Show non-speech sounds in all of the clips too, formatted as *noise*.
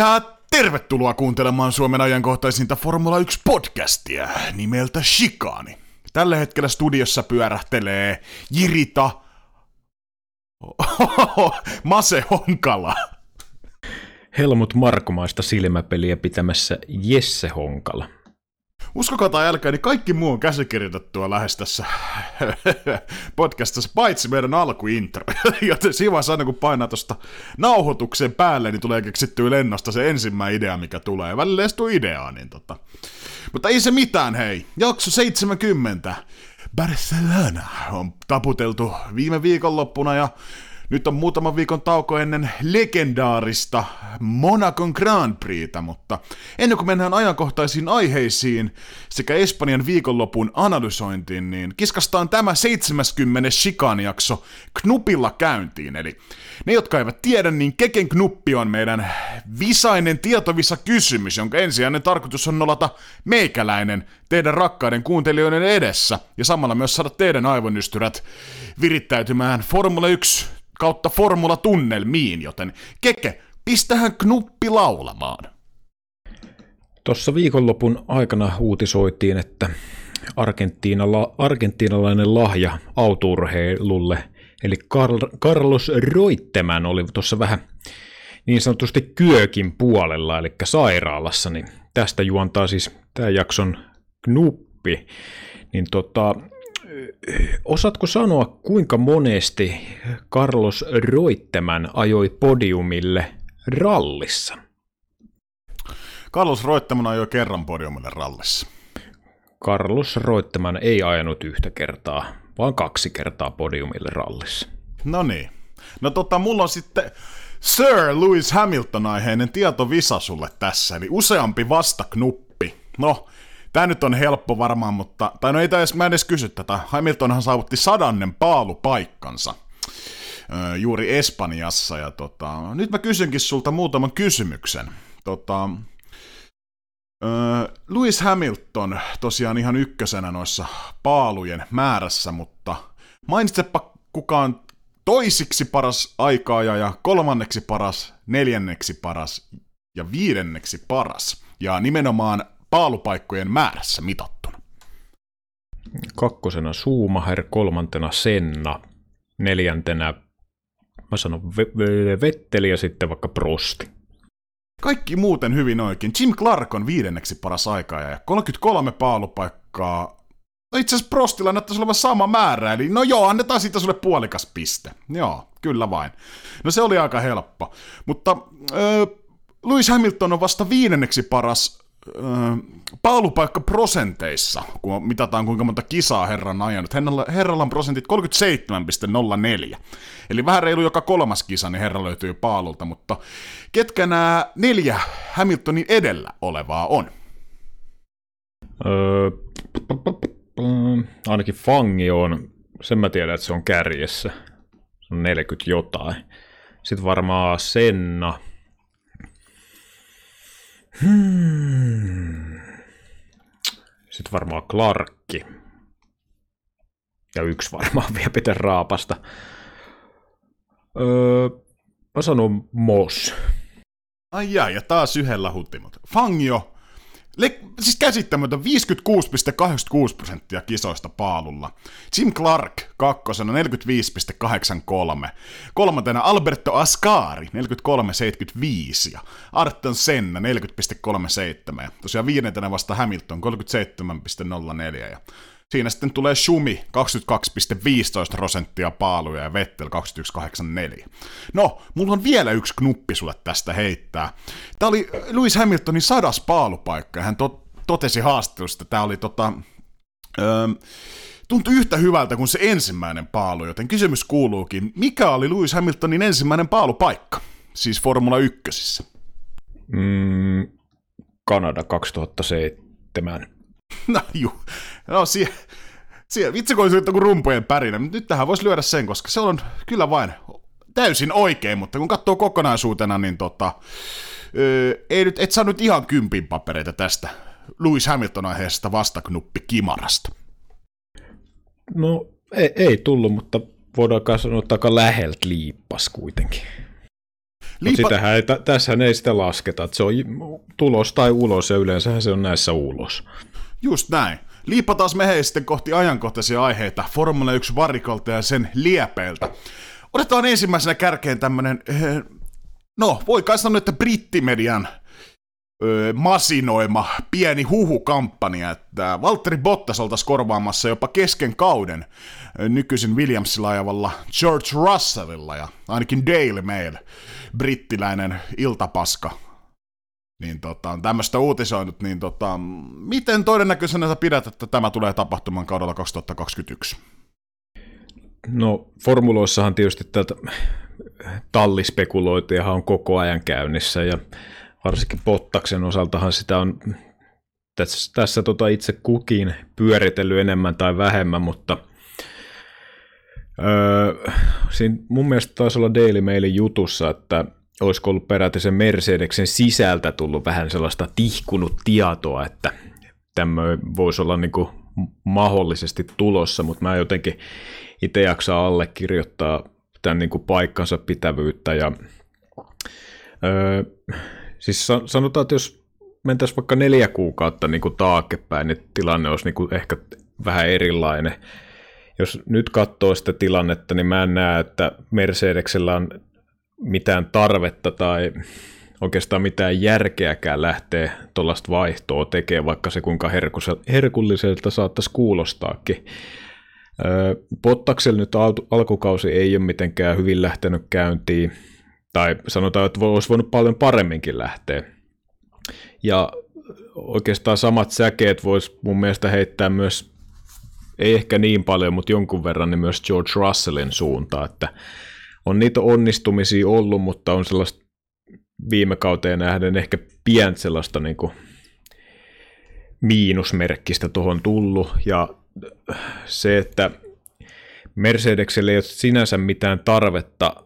Ja tervetuloa kuuntelemaan Suomen ajankohtaisinta Formula 1-podcastia nimeltä Shikani. Tällä hetkellä studiossa pyörähtelee Jirita *laughs* Mase Honkala. Helmut Markomaista silmäpeliä pitämässä Jesse Honkala. Uskokaa tai älkää, niin kaikki muu on käsikirjoitettua lähes tässä *laughs* podcastissa, paitsi meidän alkuintro. *laughs* Joten siinä vaiheessa aina kun painaa tuosta nauhoituksen päälle, niin tulee keksittyä lennosta se ensimmäinen idea, mikä tulee. Välillä ei ideaa, niin tota. Mutta ei se mitään, hei. Jakso 70. Barcelona on taputeltu viime viikonloppuna ja nyt on muutaman viikon tauko ennen legendaarista Monacon Grand Prixtä, mutta ennen kuin mennään ajankohtaisiin aiheisiin sekä Espanjan viikonlopun analysointiin, niin kiskastaan tämä 70. Shikan-jakso Knupilla käyntiin. Eli ne, jotka eivät tiedä, niin Keken Knuppi on meidän visainen tietovisa kysymys, jonka ensisijainen tarkoitus on nolata meikäläinen teidän rakkaiden kuuntelijoiden edessä ja samalla myös saada teidän aivonystyrät virittäytymään Formula 1 kautta formulatunnelmiin, joten Keke, pistähän knuppi laulamaan. Tuossa viikonlopun aikana uutisoitiin, että Argentiinala, argentiinalainen lahja autourheilulle, eli Carl, Carlos Roitteman oli tuossa vähän niin sanotusti kyökin puolella, eli sairaalassa, niin tästä juontaa siis tämä jakson knuppi. Niin tota, Osaatko sanoa, kuinka monesti Carlos Roitteman ajoi podiumille rallissa? Carlos Roitteman ajoi kerran podiumille rallissa. Carlos Roitteman ei ajanut yhtä kertaa, vaan kaksi kertaa podiumille rallissa. No niin. No tota, mulla on sitten Sir Lewis Hamilton-aiheinen tietovisa sulle tässä, eli useampi vastaknuppi. No, Tämä nyt on helppo varmaan, mutta, tai no ei edes, mä en edes kysy tätä. Hamiltonhan saavutti sadannen paalupaikkansa öö, juuri Espanjassa, ja tota, nyt mä kysynkin sulta muutaman kysymyksen. Tota, öö, Lewis Hamilton tosiaan ihan ykkösenä noissa paalujen määrässä, mutta mainitsepa kukaan toisiksi paras aikaa ja kolmanneksi paras, neljänneksi paras ja viidenneksi paras. Ja nimenomaan paalupaikkojen määrässä mitattuna? Kakkosena Schumacher, kolmantena Senna, neljäntenä mä sanon Vetteli ja sitten vaikka Prosti. Kaikki muuten hyvin oikein. Jim Clark on viidenneksi paras aikaa ja 33 paalupaikkaa. No itse asiassa Prostilla näyttäisi olevan sama määrä, eli no joo, annetaan siitä sulle puolikas piste. Joo, kyllä vain. No se oli aika helppo. Mutta äh, Lewis Hamilton on vasta viidenneksi paras paalupaikka prosenteissa, kun mitataan kuinka monta kisaa herran ajanut. Herralla, on prosentit 37,04. Eli vähän reilu joka kolmas kisa, niin herra löytyy paalulta, mutta ketkä nämä neljä Hamiltonin edellä olevaa on? Ainakin Fangi on, sen mä tiedän, että se on kärjessä. Se on 40 jotain. Sitten varmaan Senna, Hmm. Sitten varmaan Clarkki. Ja yksi varmaan *laughs* vielä pitää raapasta. Öö, mä sanon Moss. Ai jaa, ja taas yhdellä huttimot. Fangio Le- siis käsittämätön 56,86 prosenttia kisoista paalulla. Jim Clark kakkosena 45,83. Kolmantena Alberto Ascari 43,75 ja Arton Senna 40,37. Ja tosiaan viidentenä vasta Hamilton 37,04 ja Siinä sitten tulee Schumi 22,15 prosenttia paaluja ja Vettel 21,84. No, mulla on vielä yksi knuppi sulle tästä heittää. Tämä oli Lewis Hamiltonin sadas paalupaikka. Hän to- totesi haastattelussa, että tämä oli tota, öö, tuntui yhtä hyvältä kuin se ensimmäinen paalu, joten kysymys kuuluukin, mikä oli Lewis Hamiltonin ensimmäinen paalupaikka? Siis Formula 1. Mm, Kanada 2007. *laughs* No juu, no siellä, sie, vitsi kun olisi joku rumpujen pärinä, mutta nyt tähän voisi lyödä sen, koska se on kyllä vain täysin oikein, mutta kun katsoo kokonaisuutena, niin tota, öö, ei nyt, et saa nyt ihan kympin papereita tästä Lewis Hamilton aiheesta vastaknuppi Kimarasta. No ei, ei tullut, mutta voidaan sanoa, että aika läheltä liippas kuitenkin. Liipa... sitähän ei, tässähän ei sitä lasketa, että se on tulos tai ulos ja yleensähän se on näissä ulos. Just näin. Liipataan me hei sitten kohti ajankohtaisia aiheita Formula 1 varikolta ja sen liepeiltä. Otetaan ensimmäisenä kärkeen tämmönen, eh, no voi kai sanoa, että brittimedian öö, masinoima pieni huhukampanja, että Valtteri Bottas oltaisiin korvaamassa jopa kesken kauden nykyisin Williamsilla ajavalla George Russellilla ja ainakin Daily Mail, brittiläinen iltapaska, niin tota, tämmöistä uutisoinut, niin tota, miten todennäköisenä pidät, että tämä tulee tapahtumaan kaudella 2021? No formuloissahan tietysti tätä tallispekulointia on koko ajan käynnissä ja varsinkin Pottaksen osaltahan sitä on tässä, tässä tota itse kukin pyöritellyt enemmän tai vähemmän, mutta öö, siinä mun mielestä taisi olla Daily Mailin jutussa, että olisiko ollut peräti sen Mercedeksen sisältä tullut vähän sellaista tihkunut tietoa, että tämmöinen voisi olla niin kuin mahdollisesti tulossa, mutta mä jotenkin itse jaksaa allekirjoittaa tämän niin kuin paikkansa pitävyyttä ja öö, Siis sanotaan, että jos mentäisiin vaikka neljä kuukautta niin kuin niin tilanne olisi niin kuin ehkä vähän erilainen. Jos nyt katsoo sitä tilannetta, niin mä en näe, että Mercedeksellä on mitään tarvetta tai oikeastaan mitään järkeäkään lähteä tuollaista vaihtoa tekemään, vaikka se kuinka herkulliselta saattaisi kuulostaakin. Pottaksella nyt al- alkukausi ei ole mitenkään hyvin lähtenyt käyntiin tai sanotaan, että olisi voinut paljon paremminkin lähteä. Ja oikeastaan samat säkeet voisi mun mielestä heittää myös, ei ehkä niin paljon, mutta jonkun verran, niin myös George Russellin suuntaan, että on niitä onnistumisia ollut, mutta on sellaista viime kauteen nähden ehkä pientä sellaista niin kuin miinusmerkkistä tuohon tullut, ja se, että Mercedekselle ei ole sinänsä mitään tarvetta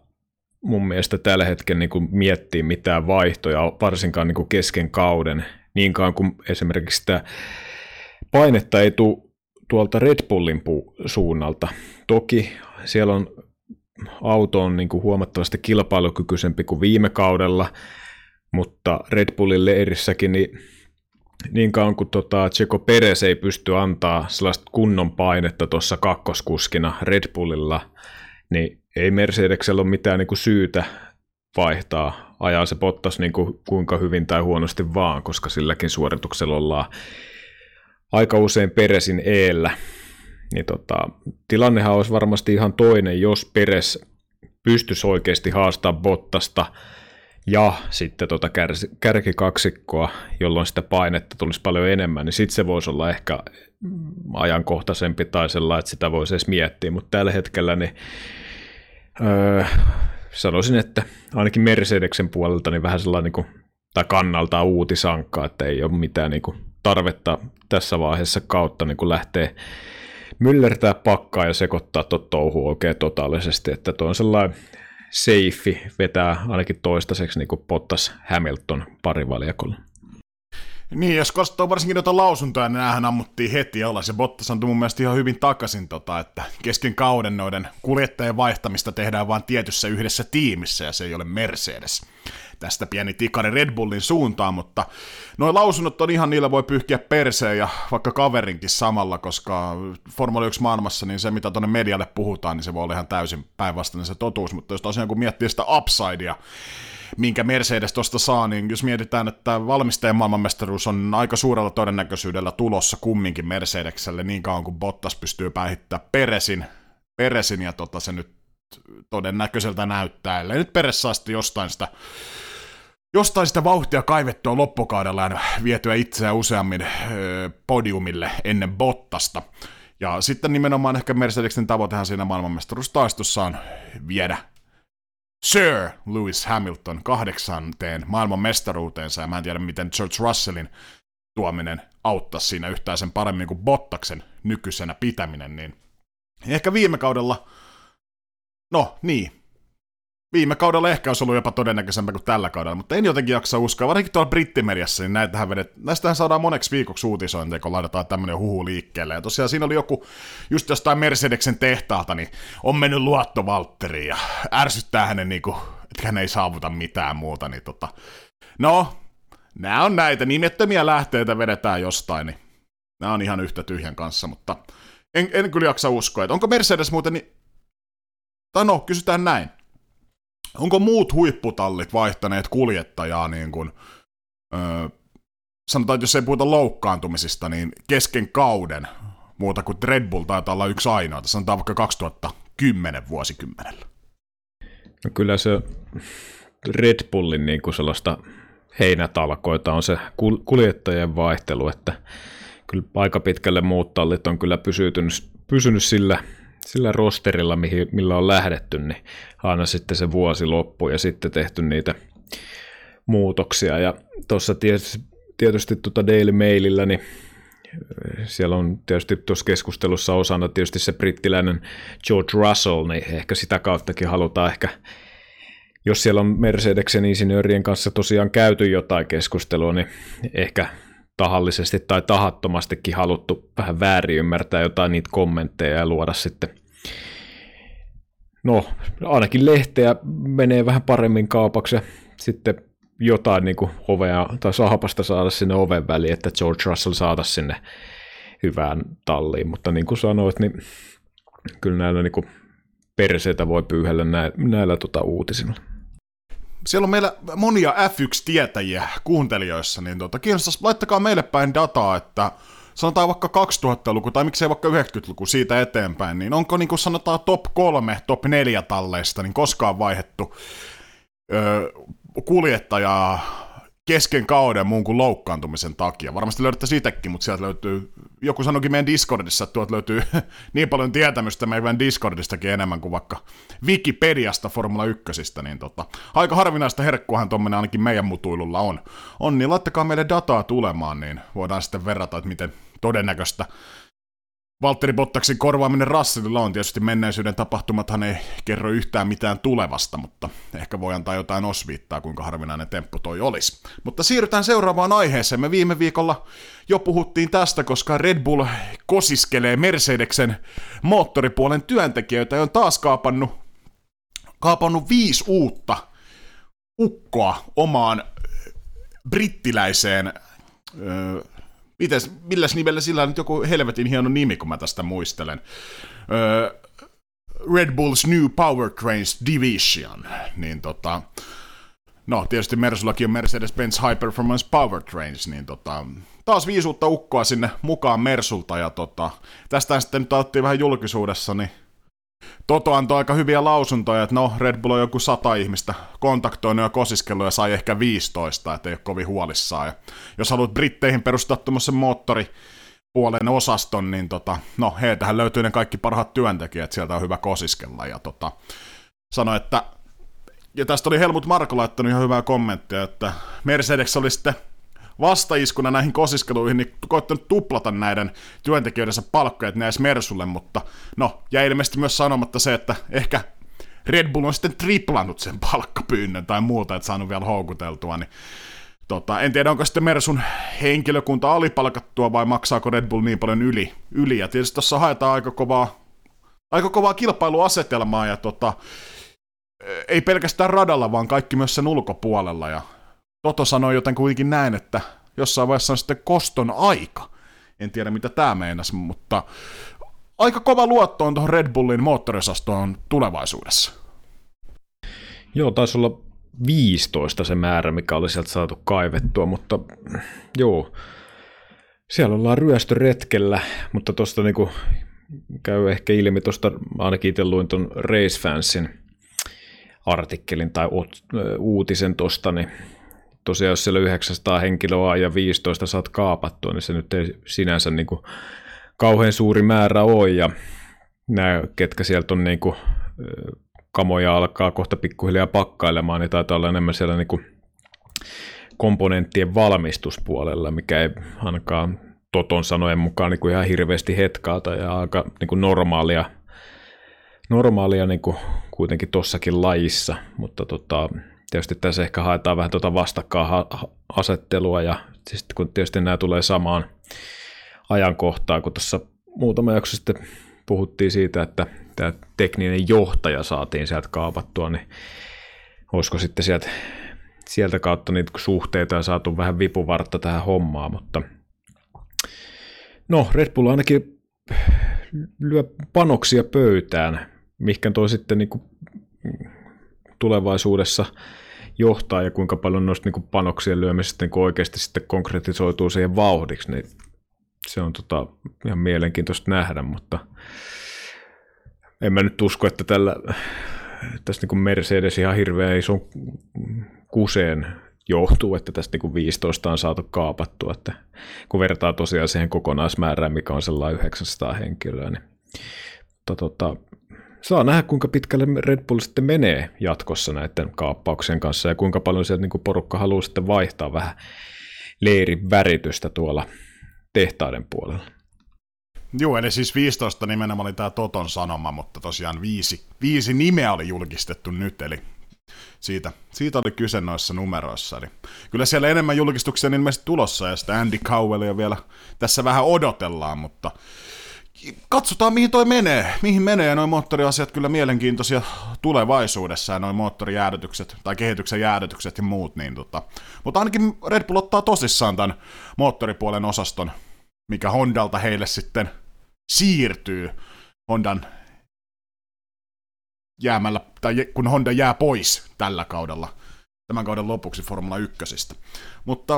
mun mielestä tällä hetkellä niin kuin miettiä mitään vaihtoja, varsinkaan niin kuin kesken kauden, niinkaan kuin esimerkiksi sitä painetta ei tule tuolta Red Bullin suunnalta. Toki siellä on auto on niin kuin huomattavasti kilpailukykyisempi kuin viime kaudella, mutta Red Bullin leirissäkin niin niin kauan kuin tota, Checo Perez ei pysty antaa sellaista kunnon painetta tuossa kakkoskuskina Red Bullilla, niin ei Mercedeksellä ole mitään niin kuin syytä vaihtaa, ajaa se Bottas niin kuin kuinka hyvin tai huonosti vaan, koska silläkin suorituksella ollaan aika usein Peresin eellä. Niin tota, tilannehan olisi varmasti ihan toinen, jos Peres pystyisi oikeasti haastaa Bottasta ja sitten tota kärkikaksikkoa, jolloin sitä painetta tulisi paljon enemmän, niin sitten se voisi olla ehkä ajankohtaisempi tai sellainen, että sitä voisi edes miettiä, mutta tällä hetkellä niin öö, sanoisin, että ainakin Mercedeksen puolelta niin vähän sellainen niin kuin, tai kannalta uutisankka, että ei ole mitään niin kuin, tarvetta tässä vaiheessa kautta niin kuin lähtee myllertää pakkaa ja sekoittaa tuota touhua oikein totaalisesti, että tuo on sellainen seifi vetää ainakin toistaiseksi niin kuin Pottas Hamilton parivaljakolla. Niin, jos katsoo varsinkin noita lausuntoja, niin näähän ammuttiin heti alas, ja Bottas antoi mun mielestä ihan hyvin takaisin, tota, että kesken kauden noiden kuljettajien vaihtamista tehdään vain tietyssä yhdessä tiimissä, ja se ei ole Mercedes. Tästä pieni tikari Red Bullin suuntaan, mutta noin lausunnot on ihan, niillä voi pyyhkiä perseen ja vaikka kaverinkin samalla, koska Formula 1 maailmassa, niin se mitä tuonne medialle puhutaan, niin se voi olla ihan täysin päinvastainen se totuus, mutta jos tosiaan kun miettii sitä upsidea, minkä Mercedes tuosta saa, niin jos mietitään, että valmistajan maailmanmestaruus on aika suurella todennäköisyydellä tulossa kumminkin Mercedekselle niin kauan kuin Bottas pystyy päihittämään Peresin, Peresin ja tota, se nyt todennäköiseltä näyttää, ellei nyt Peres sitten jostain sitä jostain sitä vauhtia kaivettua loppukaudella ja vietyä itseään useammin podiumille ennen Bottasta. Ja sitten nimenomaan ehkä Mercedeksen tavoitehan siinä maailmanmestaruustaistossa on viedä Sir Lewis Hamilton kahdeksanteen maailman mestaruuteensa, ja mä en tiedä, miten George Russellin tuominen auttaa siinä yhtään sen paremmin kuin Bottaksen nykyisenä pitäminen, niin ehkä viime kaudella, no niin, viime kaudella ehkä olisi ollut jopa todennäköisempää kuin tällä kaudella, mutta en jotenkin jaksa uskoa, varsinkin tuolla brittimediassa, niin näitähän vedet, näistähän saadaan moneksi viikoksi uutisointeja, kun laitetaan tämmöinen huhu liikkeelle. Ja tosiaan siinä oli joku, just jostain Mercedeksen tehtaalta, niin on mennyt luotto Valtteriin ja ärsyttää hänen niinku, että yksikään ei saavuta mitään muuta, niin tota, no, nämä on näitä, nimettömiä lähteitä vedetään jostain, niin nämä on ihan yhtä tyhjän kanssa, mutta en, en kyllä jaksa uskoa, että onko Mercedes muuten, niin, tai no, kysytään näin, onko muut huipputallit vaihtaneet kuljettajaa niin kuin, öö, sanotaan, että jos ei puhuta loukkaantumisista, niin kesken kauden muuta kuin Red Bull taitaa olla yksi ainoa, sanotaan vaikka 2010 vuosikymmenellä. No kyllä se Red Bullin niin kuin sellaista heinätalkoita on se kuljettajien vaihtelu, että kyllä aika pitkälle muut tallit on kyllä pysynyt, pysynyt sillä, sillä rosterilla, mihin, millä on lähdetty, niin aina sitten se vuosi loppu ja sitten tehty niitä muutoksia. Ja tuossa tietysti, tietysti tuota Daily Mailillä, niin siellä on tietysti tuossa keskustelussa osana tietysti se brittiläinen George Russell, niin ehkä sitä kauttakin halutaan ehkä, jos siellä on Mercedeksen insinöörien kanssa tosiaan käyty jotain keskustelua, niin ehkä tahallisesti tai tahattomastikin haluttu vähän väärin ymmärtää jotain niitä kommentteja ja luoda sitten no ainakin lehteä menee vähän paremmin kaupaksi ja sitten jotain niin kuin ovea tai sahapasta saada sinne oven väliin, että George Russell saada sinne hyvään talliin, mutta niin kuin sanoit, niin kyllä näillä niin kuin perseitä voi pyyhellä näillä, näillä tota uutisilla. Siellä on meillä monia F1-tietäjiä kuuntelijoissa, niin tota, kiinnostaisi, laittakaa meille päin dataa, että sanotaan vaikka 2000-luku tai miksei vaikka 90-luku siitä eteenpäin, niin onko niin kuin sanotaan top 3, top 4 talleista niin koskaan vaihettu öö, kuljettajaa kesken kauden muun kuin loukkaantumisen takia. Varmasti löydätte sitäkin, mutta sieltä löytyy, joku sanoikin meidän Discordissa, että tuolta löytyy *laughs* niin paljon tietämystä meidän Discordistakin enemmän kuin vaikka Wikipediasta Formula 1, niin tota, aika harvinaista herkkuahan tuommoinen ainakin meidän mutuilulla on. On, niin laittakaa meille dataa tulemaan, niin voidaan sitten verrata, että miten todennäköistä Valtteri Bottaksin korvaaminen Russellilla on tietysti menneisyyden tapahtumathan ei kerro yhtään mitään tulevasta, mutta ehkä voi antaa jotain osviittaa, kuinka harvinainen temppu toi olisi. Mutta siirrytään seuraavaan aiheeseen. Me viime viikolla jo puhuttiin tästä, koska Red Bull kosiskelee Mercedeksen moottoripuolen työntekijöitä ja on taas kaapannut, kaapannut viisi uutta ukkoa omaan brittiläiseen öö, Mites, milläs nimellä sillä on nyt joku helvetin hieno nimi, kun mä tästä muistelen. Öö, Red Bull's New Powertrains Division, niin tota, no tietysti Mersullakin on Mercedes-Benz High Performance Powertrains, niin tota, taas viisuutta ukkoa sinne mukaan Mersulta, ja tota, tästä sitten nyt vähän julkisuudessa, niin Toto antoi aika hyviä lausuntoja, että no, Red Bull on joku sata ihmistä kontaktoinut ja kosiskellut ja sai ehkä 15, että ei ole kovin huolissaan. Ja jos haluat Britteihin perustaa tuommoisen moottori, puolen osaston, niin tota, no heiltähän löytyy ne kaikki parhaat työntekijät, sieltä on hyvä kosiskella. Ja tota, sanoi, että, ja tästä oli Helmut Marko laittanut ihan hyvää kommenttia, että Mercedes oli sitten vastaiskuna näihin kosiskeluihin, niin koittanut tuplata näiden työntekijöidensä palkkoja, että ne Mersulle, mutta no, ja ilmeisesti myös sanomatta se, että ehkä Red Bull on sitten triplannut sen palkkapyynnön tai muuta, että saanut vielä houkuteltua, niin tota, en tiedä, onko sitten Mersun henkilökunta alipalkattua vai maksaako Red Bull niin paljon yli, yli. ja tietysti tuossa haetaan aika kovaa, aika kovaa kilpailuasetelmaa, ja tota, ei pelkästään radalla, vaan kaikki myös sen ulkopuolella, ja Toto sanoi joten kuitenkin näin, että jossain vaiheessa on sitten koston aika. En tiedä mitä tämä meinasi, mutta aika kova luotto on tuohon Red Bullin moottorisastoon tulevaisuudessa. Joo, taisi olla 15 se määrä, mikä oli sieltä saatu kaivettua, mutta joo, siellä ollaan ryöstöretkellä, mutta tuosta niinku käy ehkä ilmi tuosta, ainakin itse luin tuon Race Fansin artikkelin tai uutisen tuosta, niin tosiaan jos siellä 900 henkilöä ja 15 saat kaapattua, niin se nyt ei sinänsä niin kuin kauhean suuri määrä ole, ja nämä, ketkä sieltä on niin kuin, kamoja alkaa kohta pikkuhiljaa pakkailemaan, niin taitaa olla enemmän siellä niin kuin komponenttien valmistuspuolella, mikä ei ainakaan Toton sanojen mukaan niin kuin ihan hirveästi hetkaata ja aika niin kuin normaalia, normaalia niin kuin kuitenkin tossakin lajissa, mutta tota, tietysti tässä ehkä haetaan vähän tuota vastakkainasettelua ja siis kun tietysti nämä tulee samaan ajankohtaan, kun tuossa muutama jakso sitten puhuttiin siitä, että tämä tekninen johtaja saatiin sieltä kaapattua, niin olisiko sitten sieltä, sieltä kautta niitä suhteita ja saatu vähän vipuvartta tähän hommaan, mutta no Red Bull ainakin lyö panoksia pöytään, mikä tuo sitten niin kuin tulevaisuudessa johtaa ja kuinka paljon noista niin panoksien lyömisestä niin oikeasti sitten konkretisoituu siihen vauhdiksi, niin se on tota, ihan mielenkiintoista nähdä, mutta en mä nyt usko, että tällä tästä niin Mercedes ihan hirveän ison kuseen johtuu, että tästä niin 15 on saatu kaapattua, että kun vertaa tosiaan siihen kokonaismäärään, mikä on sellainen 900 henkilöä, niin mutta tota, saa nähdä, kuinka pitkälle Red Bull sitten menee jatkossa näiden kaappauksien kanssa ja kuinka paljon sieltä niin porukka haluaa sitten vaihtaa vähän leirin väritystä tuolla tehtaiden puolella. Joo, eli siis 15 nimenomaan oli tämä Toton sanoma, mutta tosiaan viisi, viisi nimeä oli julkistettu nyt, eli siitä, siitä oli kyse noissa numeroissa. Eli kyllä siellä enemmän julkistuksia on ilmeisesti tulossa, ja sitä Andy Cowellia vielä tässä vähän odotellaan, mutta katsotaan mihin toi menee, mihin menee, noin moottoriasiat kyllä mielenkiintoisia tulevaisuudessa, ja noin moottorijäädytykset, tai kehityksen jäädytykset ja muut, niin tota. Mutta ainakin Red Bull ottaa tosissaan tämän moottoripuolen osaston, mikä Hondalta heille sitten siirtyy Hondan jäämällä, tai kun Honda jää pois tällä kaudella, tämän kauden lopuksi Formula 1. Mutta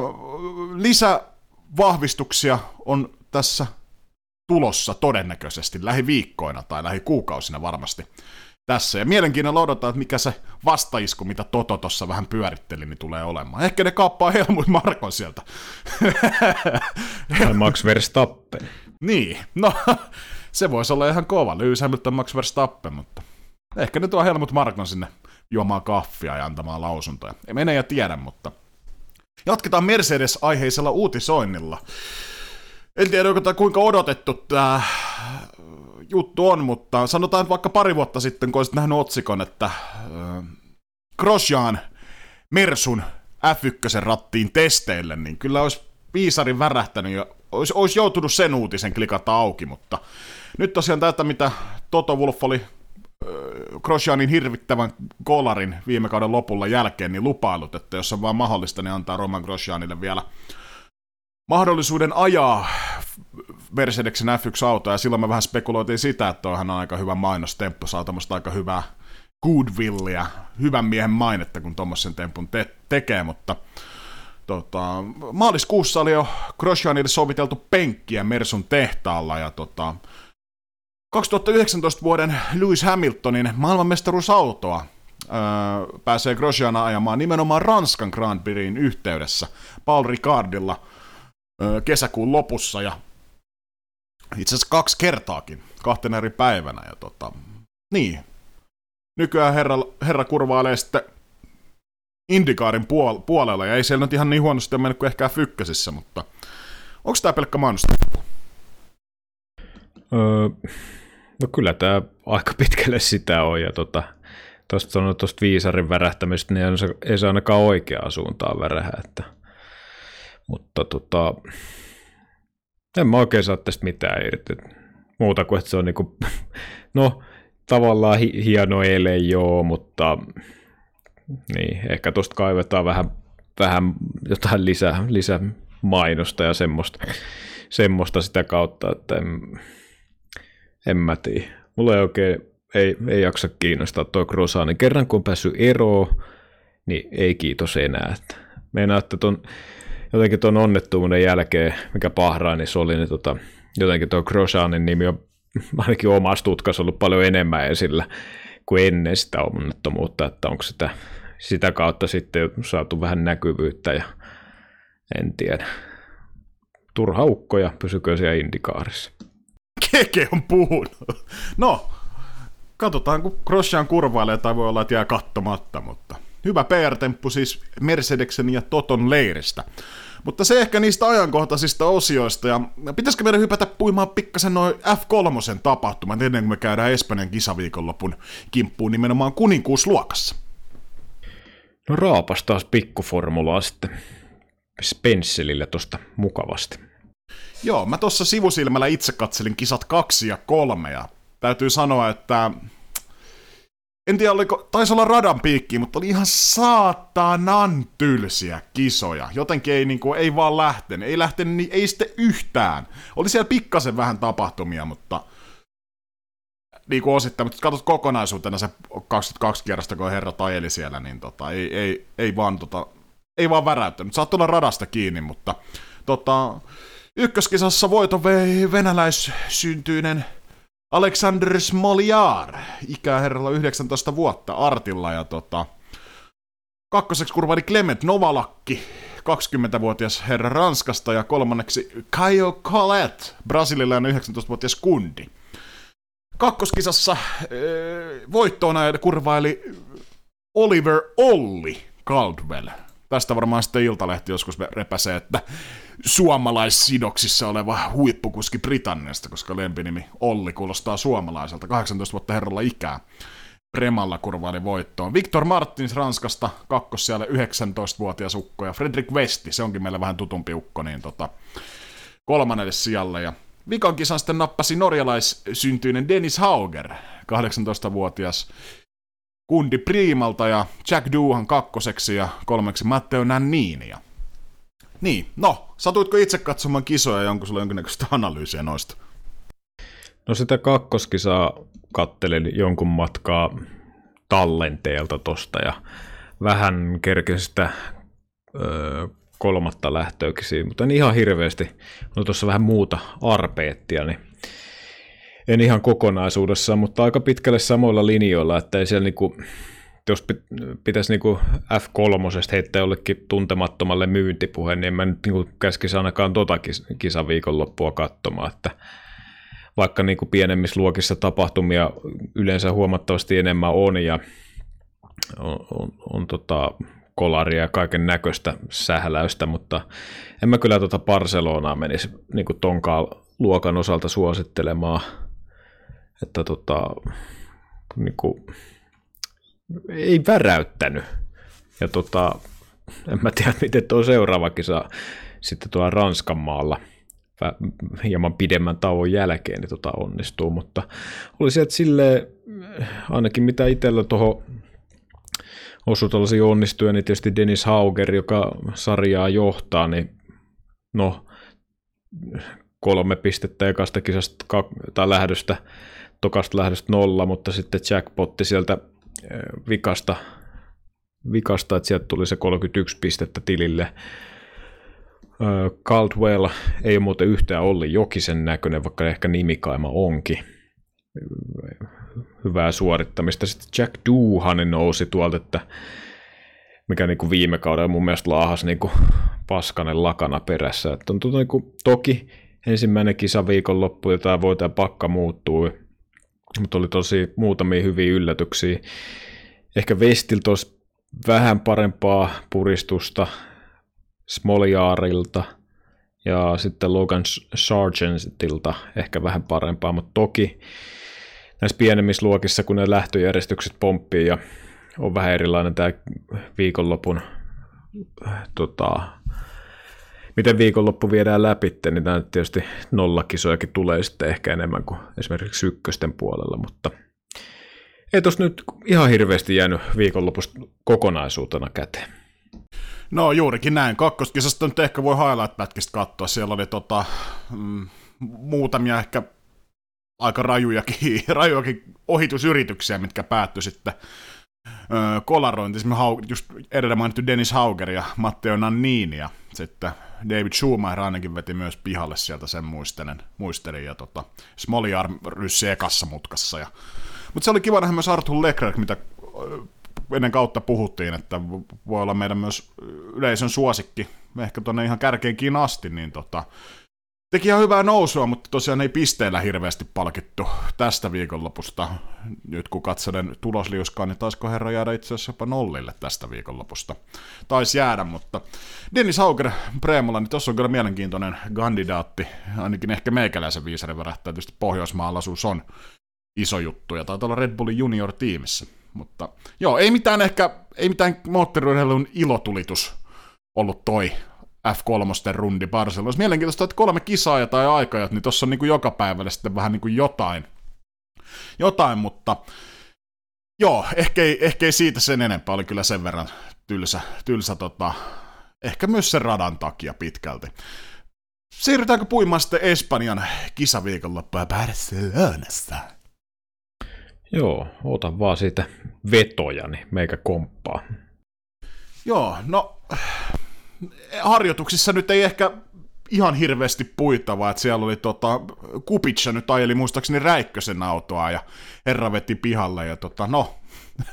lisävahvistuksia on tässä tulossa todennäköisesti lähiviikkoina tai lähikuukausina varmasti tässä. Ja mielenkiinnolla odotetaan, että mikä se vastaisku, mitä Toto tuossa vähän pyöritteli, niin tulee olemaan. Ehkä ne kaappaa Helmut Markon sieltä. Tai Max Verstappen. niin, no se voisi olla ihan kova. Lewis Hamilton Max Verstappen, mutta ehkä ne tuo Helmut Markon sinne juomaan kahvia ja antamaan lausuntoja. Ei mene ja tiedä, mutta jatketaan Mercedes-aiheisella uutisoinnilla. En tiedä, onko tämä kuinka odotettu tämä juttu on, mutta sanotaan vaikka pari vuotta sitten, kun olisit nähnyt otsikon, että äh, Grosjean Mersun F1 rattiin testeille, niin kyllä olisi viisarin värähtänyt ja olisi, olisi joutunut sen uutisen klikata auki, mutta nyt tosiaan tätä, mitä Toto Wolf oli äh, Grosjeanin hirvittävän kolarin viime kauden lopulla jälkeen, niin lupailut, että jos on vaan mahdollista, niin antaa Roman Grosjeanille vielä mahdollisuuden ajaa Mercedeksen F1-autoa, ja silloin me vähän spekuloitiin sitä, että onhan aika hyvä mainostemppu, saa tämmöistä aika hyvää goodwillia, hyvän miehen mainetta, kun tuommoisen tempun te- tekee, mutta tota, maaliskuussa oli jo Grosjeanille soviteltu penkkiä Mersun tehtaalla, ja tota, 2019 vuoden Lewis Hamiltonin maailmanmestaruusautoa öö, pääsee Grosjeana ajamaan nimenomaan Ranskan Grand Prixin yhteydessä Paul Ricardilla – kesäkuun lopussa ja itse asiassa kaksi kertaakin, kahtena eri päivänä. Ja tota, niin, nykyään herra, herra kurvailee sitten Indikaarin puol- puolella, ja ei siellä nyt ihan niin huonosti mennyt kuin ehkä Fykkäsissä, mutta onko tämä pelkkä mainosta? Öö, no kyllä tämä aika pitkälle sitä on, ja tota, tuosta sanoi tuosta viisarin värähtämistä, niin ei se ainakaan oikeaan suuntaan värähä, että mutta tota, en mä oikein saa tästä mitään irti. Muuta kuin, että se on niinku, *laughs* no tavallaan hi- hieno ele joo, mutta niin, ehkä tuosta kaivetaan vähän, vähän jotain lisää, lisää mainosta ja semmoista, semmoista sitä kautta, että en, en mä tiedä. Mulla ei oikein, ei, ei jaksa kiinnostaa tuo Grosani. Kerran kun on päässyt eroon, niin ei kiitos enää. Meinaa, että ton, jotenkin tuon onnettomuuden jälkeen, mikä Bahrainissa oli, niin tota, jotenkin tuo Grosjeanin nimi on *laughs* ainakin omassa tutkassa ollut paljon enemmän esillä kuin ennen sitä onnettomuutta, että onko sitä, sitä kautta sitten saatu vähän näkyvyyttä ja en tiedä. Turha ukko ja pysykö siellä indikaarissa. Keke on puhunut. No, katsotaan kun Grosjean kurvailee tai voi olla, että jää kattomatta, mutta hyvä PR-temppu siis Mercedeksen ja Toton leiristä. Mutta se ehkä niistä ajankohtaisista osioista, ja pitäisikö meidän hypätä puimaan pikkasen noin F3 tapahtumat ennen kuin me käydään Espanjan kisaviikonlopun kimppuun nimenomaan kuninkuusluokassa? No raapas taas pikkuformulaa sitten Spencelille tosta mukavasti. Joo, mä tuossa sivusilmällä itse katselin kisat kaksi ja kolme, ja täytyy sanoa, että en tiedä oliko, taisi olla radan piikki, mutta oli ihan saatanan tylsiä kisoja. Jotenkin ei, niin kuin, ei vaan lähtenyt, ei lähtenyt, niin ei sitten yhtään. Oli siellä pikkasen vähän tapahtumia, mutta niin kuin osittain, mutta katsot kokonaisuutena se 22 kierrosta, kun herra tajeli siellä, niin tota, ei, ei, ei, vaan, tota, ei vaan väräyttänyt. Saat tulla radasta kiinni, mutta tota, ykköskisassa voito vei venäläissyntyinen Aleksander Smoljar, ikäherralla 19 vuotta Artilla, ja tota, kakkoseksi kurvaili Clement Novalakki, 20-vuotias herra Ranskasta, ja kolmanneksi Kaio Colette, brasililainen 19-vuotias kundi. Kakkoskisassa voittoona kurvaili Oliver Olli Caldwell. Tästä varmaan sitten Iltalehti joskus repäsee, että suomalaissidoksissa oleva huippukuski Britanniasta, koska lempinimi Olli kuulostaa suomalaiselta. 18 vuotta herralla ikää. Premalla kurvaili voittoon. Victor Martins Ranskasta, kakkos siellä 19-vuotias ukko, ja Fredrik Westi, se onkin meille vähän tutumpi ukko, niin tota, kolmannelle sijalle. Ja Vikan kisan sitten nappasi norjalaissyntyinen Dennis Hauger, 18-vuotias kundi Priimalta ja Jack Doohan kakkoseksi ja kolmeksi Matteo Nannini. Ja... Niin, no, satuitko itse katsomaan kisoja ja onko sulla jonkinnäköistä analyysiä noista? No sitä kakkoskisaa kattelin jonkun matkaa tallenteelta tosta ja vähän kerkesin sitä öö, kolmatta lähtöäkin mutta en ihan hirveästi. No tuossa vähän muuta arpeettia, niin en ihan kokonaisuudessaan, mutta aika pitkälle samoilla linjoilla, että ei siellä niinku, jos pitäisi niinku F3 heittää jollekin tuntemattomalle myyntipuheen, niin en mä nyt niinku käskisi ainakaan tota kisan viikonloppua katsomaan, että vaikka niinku pienemmissä luokissa tapahtumia yleensä huomattavasti enemmän on ja on, on, on tota, kolaria ja kaiken näköistä sähläystä, mutta en mä kyllä tuota Barcelonaa menisi niin tonkaan luokan osalta suosittelemaan, että tota, niin kuin, ei väräyttänyt. Ja tota, en mä tiedä, miten tuo seuraava kisa sitten tuolla Ranskan maalla hieman pidemmän tauon jälkeen niin tota onnistuu, mutta oli se, että silleen, ainakin mitä itsellä tuohon osui tällaisia onnistuja, niin tietysti Dennis Hauger, joka sarjaa johtaa, niin no kolme pistettä ekasta kisasta tai lähdöstä, tokasta lähdöstä nolla, mutta sitten jackpotti sieltä vikasta, vikasta että sieltä tuli se 31 pistettä tilille. Caldwell ei ole muuten yhtään Olli Jokisen näköinen, vaikka ehkä nimikaima onkin hyvää suorittamista. Sitten Jack Doohan nousi tuolta, että mikä niin kuin viime kaudella mun mielestä laahas niin kuin paskanen lakana perässä. Että on tuota, niin kuin, toki ensimmäinen kisa viikonloppu, jota voi tämä pakka muuttuu, mutta oli tosi muutamia hyviä yllätyksiä. Ehkä Westiltä olisi vähän parempaa puristusta Smoljaarilta ja sitten Logan Sargentilta ehkä vähän parempaa, mutta toki näissä pienemmissä luokissa, kun ne lähtöjärjestykset pomppii ja on vähän erilainen tämä viikonlopun, tota, miten viikonloppu viedään läpi, niin tämä tietysti nollakisojakin tulee sitten ehkä enemmän kuin esimerkiksi ykkösten puolella, mutta ei tuossa nyt ihan hirveästi jäänyt viikonlopusta kokonaisuutena käteen. No juurikin näin. Kakkoskisasta nyt ehkä voi highlight-pätkistä katsoa. Siellä oli tota, mm, muutamia ehkä aika rajujakin, *laughs* rajujakin ohitusyrityksiä, mitkä päättyi sitten öö, kolarointi. just edellä mainittu Dennis Hauger ja Matteo Nannini ja sitten David Schumacher ainakin veti myös pihalle sieltä sen muistelen, muistelin ja tota, Smoliar ryssi ekassa mutkassa. Ja, mutta se oli kiva nähdä myös Arthur Leclerc, mitä ennen kautta puhuttiin, että voi olla meidän myös yleisön suosikki, ehkä tuonne ihan kärkeenkin asti, niin tota, Teki ihan hyvää nousua, mutta tosiaan ei pisteellä hirveästi palkittu tästä viikonlopusta. Nyt kun katselen tulosliuskaa, niin taisiko herra jäädä itse asiassa jopa nollille tästä viikonlopusta. Taisi jäädä, mutta Dennis Hauger Preemolla, niin tuossa on kyllä mielenkiintoinen kandidaatti. Ainakin ehkä meikäläisen viisarin värähtää. Tietysti pohjoismaalaisuus on iso juttu ja taitaa olla Red Bullin junior-tiimissä. Mutta joo, ei mitään ehkä, ei mitään moottoriurheilun ilotulitus ollut toi F3 rundi Barcelonassa. Mielenkiintoista, että kolme kisaa tai aikajat, niin tuossa on niin kuin joka päivällä sitten vähän niin kuin jotain. Jotain, mutta Joo, ehkä ei, ehkä ei siitä sen enempää, oli kyllä sen verran tylsä, tylsä tota, ehkä myös sen radan takia pitkälti. Siirrytäänkö puimaan sitten Espanjan kisaviikonloppua Barcelonassa? Joo, ota vaan siitä vetoja, niin meikä komppaa. Joo, no harjoituksissa nyt ei ehkä ihan hirveästi puitavaa, että siellä oli tota, Kupitsa nyt ajeli muistaakseni Räikkösen autoa ja herra veti pihalle ja tota, no,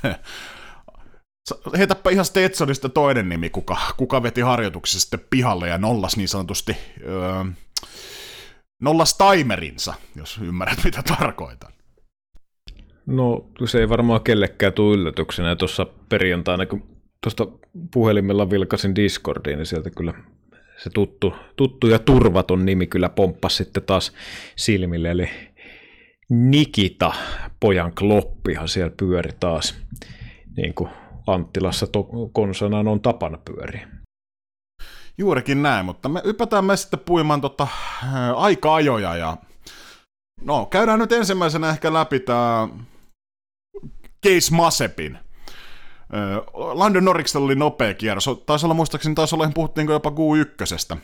*laughs* heitäpä ihan Stetsonista toinen nimi, kuka, kuka veti harjoituksessa sitten pihalle ja nollas niin sanotusti, öö, nollas timerinsa, jos ymmärrät mitä tarkoitan. No se ei varmaan kellekään tule yllätyksenä. Tuossa perjantaina, kun tuosta puhelimella vilkasin Discordiin, niin sieltä kyllä se tuttu, tuttu ja turvaton nimi kyllä pomppasi sitten taas silmille, eli Nikita, pojan kloppihan siellä pyöri taas, niin kuin Anttilassa to- konsanaan on tapana pyöriä. Juurikin näin, mutta me ypätään me sitten puimaan tota, ää, aika-ajoja ja no käydään nyt ensimmäisenä ehkä läpi tämä Case Masepin Landon Norriksella oli nopea kierros. Taisi olla muistaakseni, taisi olla, puhuttiin jopa Q1.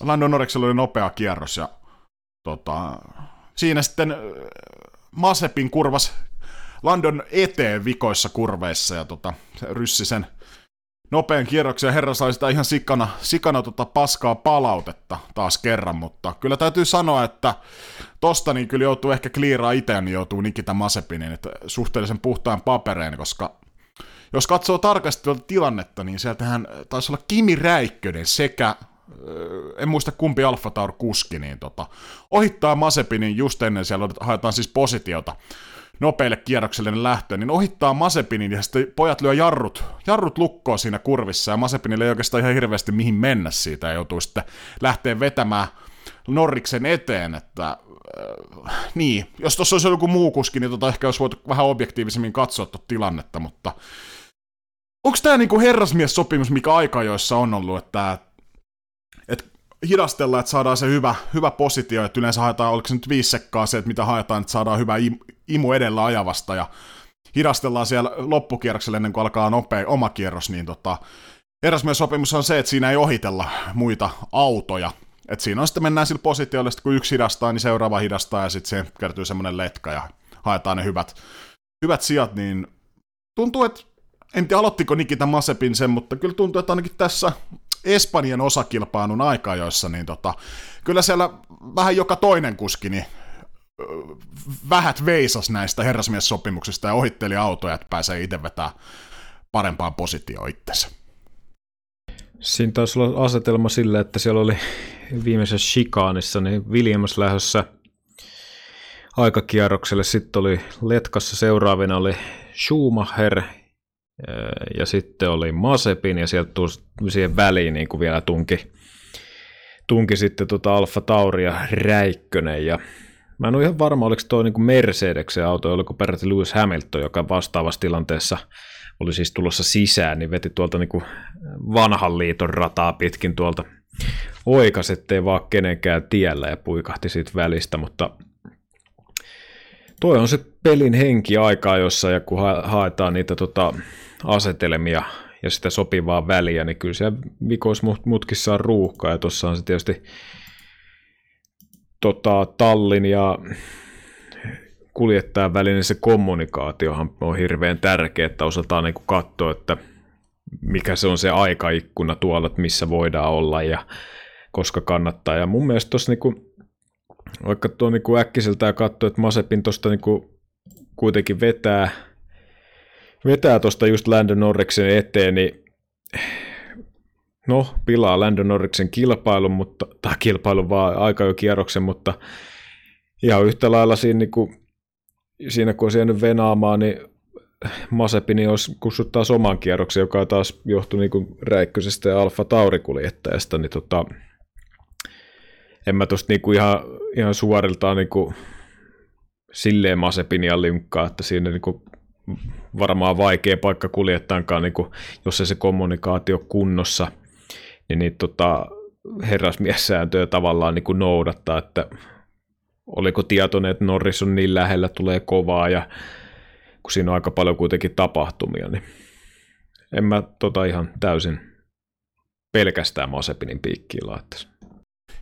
Landon Norriksella oli nopea kierros ja tota, siinä sitten Masepin kurvas Landon eteen vikoissa kurveissa ja tota, ryssi sen nopean kierroksen herra sai sitä ihan sikana, sikana tota paskaa palautetta taas kerran, mutta kyllä täytyy sanoa, että tosta niin kyllä joutuu ehkä kliiraa itse, niin joutuu Nikita Masepinin, että suhteellisen puhtaan papereen, koska jos katsoo tarkasti tuota tilannetta, niin sieltähän taisi olla Kimi Räikkönen sekä en muista kumpi Alfa Taur kuski, niin tota, ohittaa Masepinin just ennen siellä haetaan siis positiota nopeille kierrokselle lähtöön, niin ohittaa Masepinin ja sitten pojat lyö jarrut, jarrut lukkoon siinä kurvissa ja Masepinille ei oikeastaan ihan hirveästi mihin mennä siitä ja joutuu sitten lähteä vetämään Norriksen eteen, että äh, niin, jos tuossa olisi joku muu kuski, niin tota ehkä olisi voitu vähän objektiivisemmin katsoa tuota tilannetta, mutta onko tämä niinku herrasmies-sopimus, mikä aikajoissa on ollut, että, että hidastellaan, että saadaan se hyvä, hyvä positio, että yleensä haetaan, oliko se nyt viisi sekkaa se, että mitä haetaan, että saadaan hyvä imu edellä ajavasta, ja hidastellaan siellä loppukierroksella ennen kuin alkaa nopea oma kierros, niin tota, herrasmies-sopimus on se, että siinä ei ohitella muita autoja, et siinä on sitten mennään sillä positiolla, kun yksi hidastaa, niin seuraava hidastaa, ja sitten se kertyy semmoinen letka, ja haetaan ne hyvät, hyvät sijat, niin tuntuu, että en tiedä aloittiko Nikita Masepin sen, mutta kyllä tuntuu, että ainakin tässä Espanjan osakilpailun joissa, niin tota, kyllä siellä vähän joka toinen kuski, niin vähät veisas näistä herrasmies-sopimuksista ja ohitteli autoja, että pääsee itse vetää parempaan positioon itsensä. Siinä taisi olla asetelma sillä, että siellä oli viimeisessä shikaanissa niin Williams lähdössä aikakierrokselle. Sitten oli Letkassa seuraavina oli Schumacher ja sitten oli Masepin ja sieltä tuli siihen väliin niin kuin vielä tunki, tunki sitten tota Alfa Tauri ja Räikkönen. Ja Mä en ole ihan varma, oliko tuo niin Mercedeksen auto, oliko peräti Lewis Hamilton, joka vastaavassa tilanteessa oli siis tulossa sisään, niin veti tuolta niin kuin vanhan liiton rataa pitkin tuolta oikas, ettei vaan kenenkään tiellä ja puikahti siitä välistä, mutta toi on se pelin henki aikaa, jossa ja kun haetaan niitä tota, asetelmia ja sitä sopivaa väliä, niin kyllä siellä vikoismutkissa on ruuhkaa ja tuossa on se tietysti tota, tallin ja kuljettajan välinen se kommunikaatiohan on hirveän tärkeä, että osataan niin katsoa, että mikä se on se aikaikkuna tuolla, että missä voidaan olla ja koska kannattaa. Ja mun mielestä tuossa niin vaikka tuo niin äkkiseltä ja katsoo, että Masepin tuosta niin kuitenkin vetää, vetää tuosta just Landon Norriksen eteen, niin no, pilaa Landon Norriksen kilpailun, mutta, tai kilpailun vaan aika jo kierroksen, mutta ihan yhtä lailla siinä, niin kuin, siinä kun on jäänyt venaamaan, niin Masepini olisi kussut taas oman kierroksen, joka taas johtui niin Räikkösestä ja Alfa Taurikuljettajasta, niin tota, en mä tuosta niin ihan, ihan suoriltaan niin kuin, silleen Masepinia lynkkaa, että siinä niin kuin, varmaan vaikea paikka kuljettajankaan, niin kuin, jos ei se kommunikaatio kunnossa, niin niitä tota, herrasmiessääntöjä tavallaan niin kuin noudattaa, että oliko tietoinen, että Norris on niin lähellä, tulee kovaa ja kun siinä on aika paljon kuitenkin tapahtumia, niin en mä tota ihan täysin pelkästään Masepinin piikkiin laittaisi.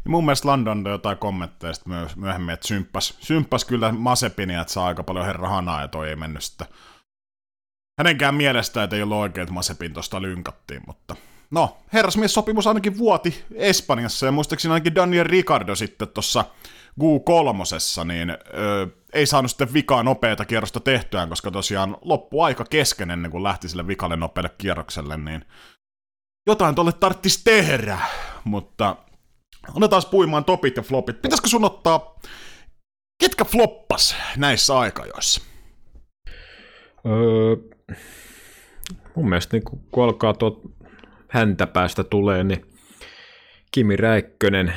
Ja mun mielestä London jotain kommentteja myöhemmin, että symppas, symppas kyllä Masepinia, että saa aika paljon herra hanaa ja toi ei mennyt sitten. Hänenkään mielestä, että ei ollut oikein, että Masepin tuosta lynkattiin, mutta no, herrasmies-sopimus ainakin vuoti Espanjassa, ja muistaakseni ainakin Daniel Ricardo sitten tuossa Gu kolmosessa, niin ö, ei saanut sitten vikaa nopeata kierrosta tehtyään, koska tosiaan loppu aika kesken ennen kuin lähti sille vikalle nopealle kierrokselle, niin jotain tolle tarttis tehdä, mutta otetaan puimaan topit ja flopit. Pitäisikö sun ottaa, ketkä floppas näissä aikajoissa? Öö, mun mielestä niin kun alkaa tuot häntä päästä tulee, niin Kimi Räikkönen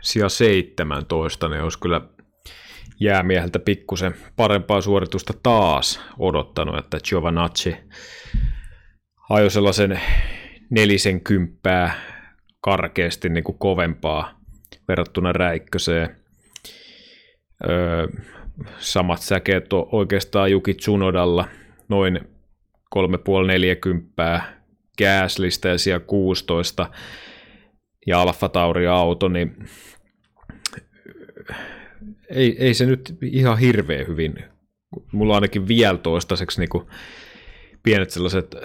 sija 17, niin olisi kyllä jäämieheltä pikkusen parempaa suoritusta taas odottanut, että Giovanacci ajoi sellaisen kymppää karkeasti niin kuin kovempaa verrattuna Räikköseen. Öö, samat säkeet on oikeastaan Juki Tsunodalla, noin 3,5-40 Gaslista ja siellä 16 ja Alfa Tauri auto, niin ei, ei se nyt ihan hirveän hyvin. Mulla ainakin vielä toistaiseksi niin kuin pienet sellaiset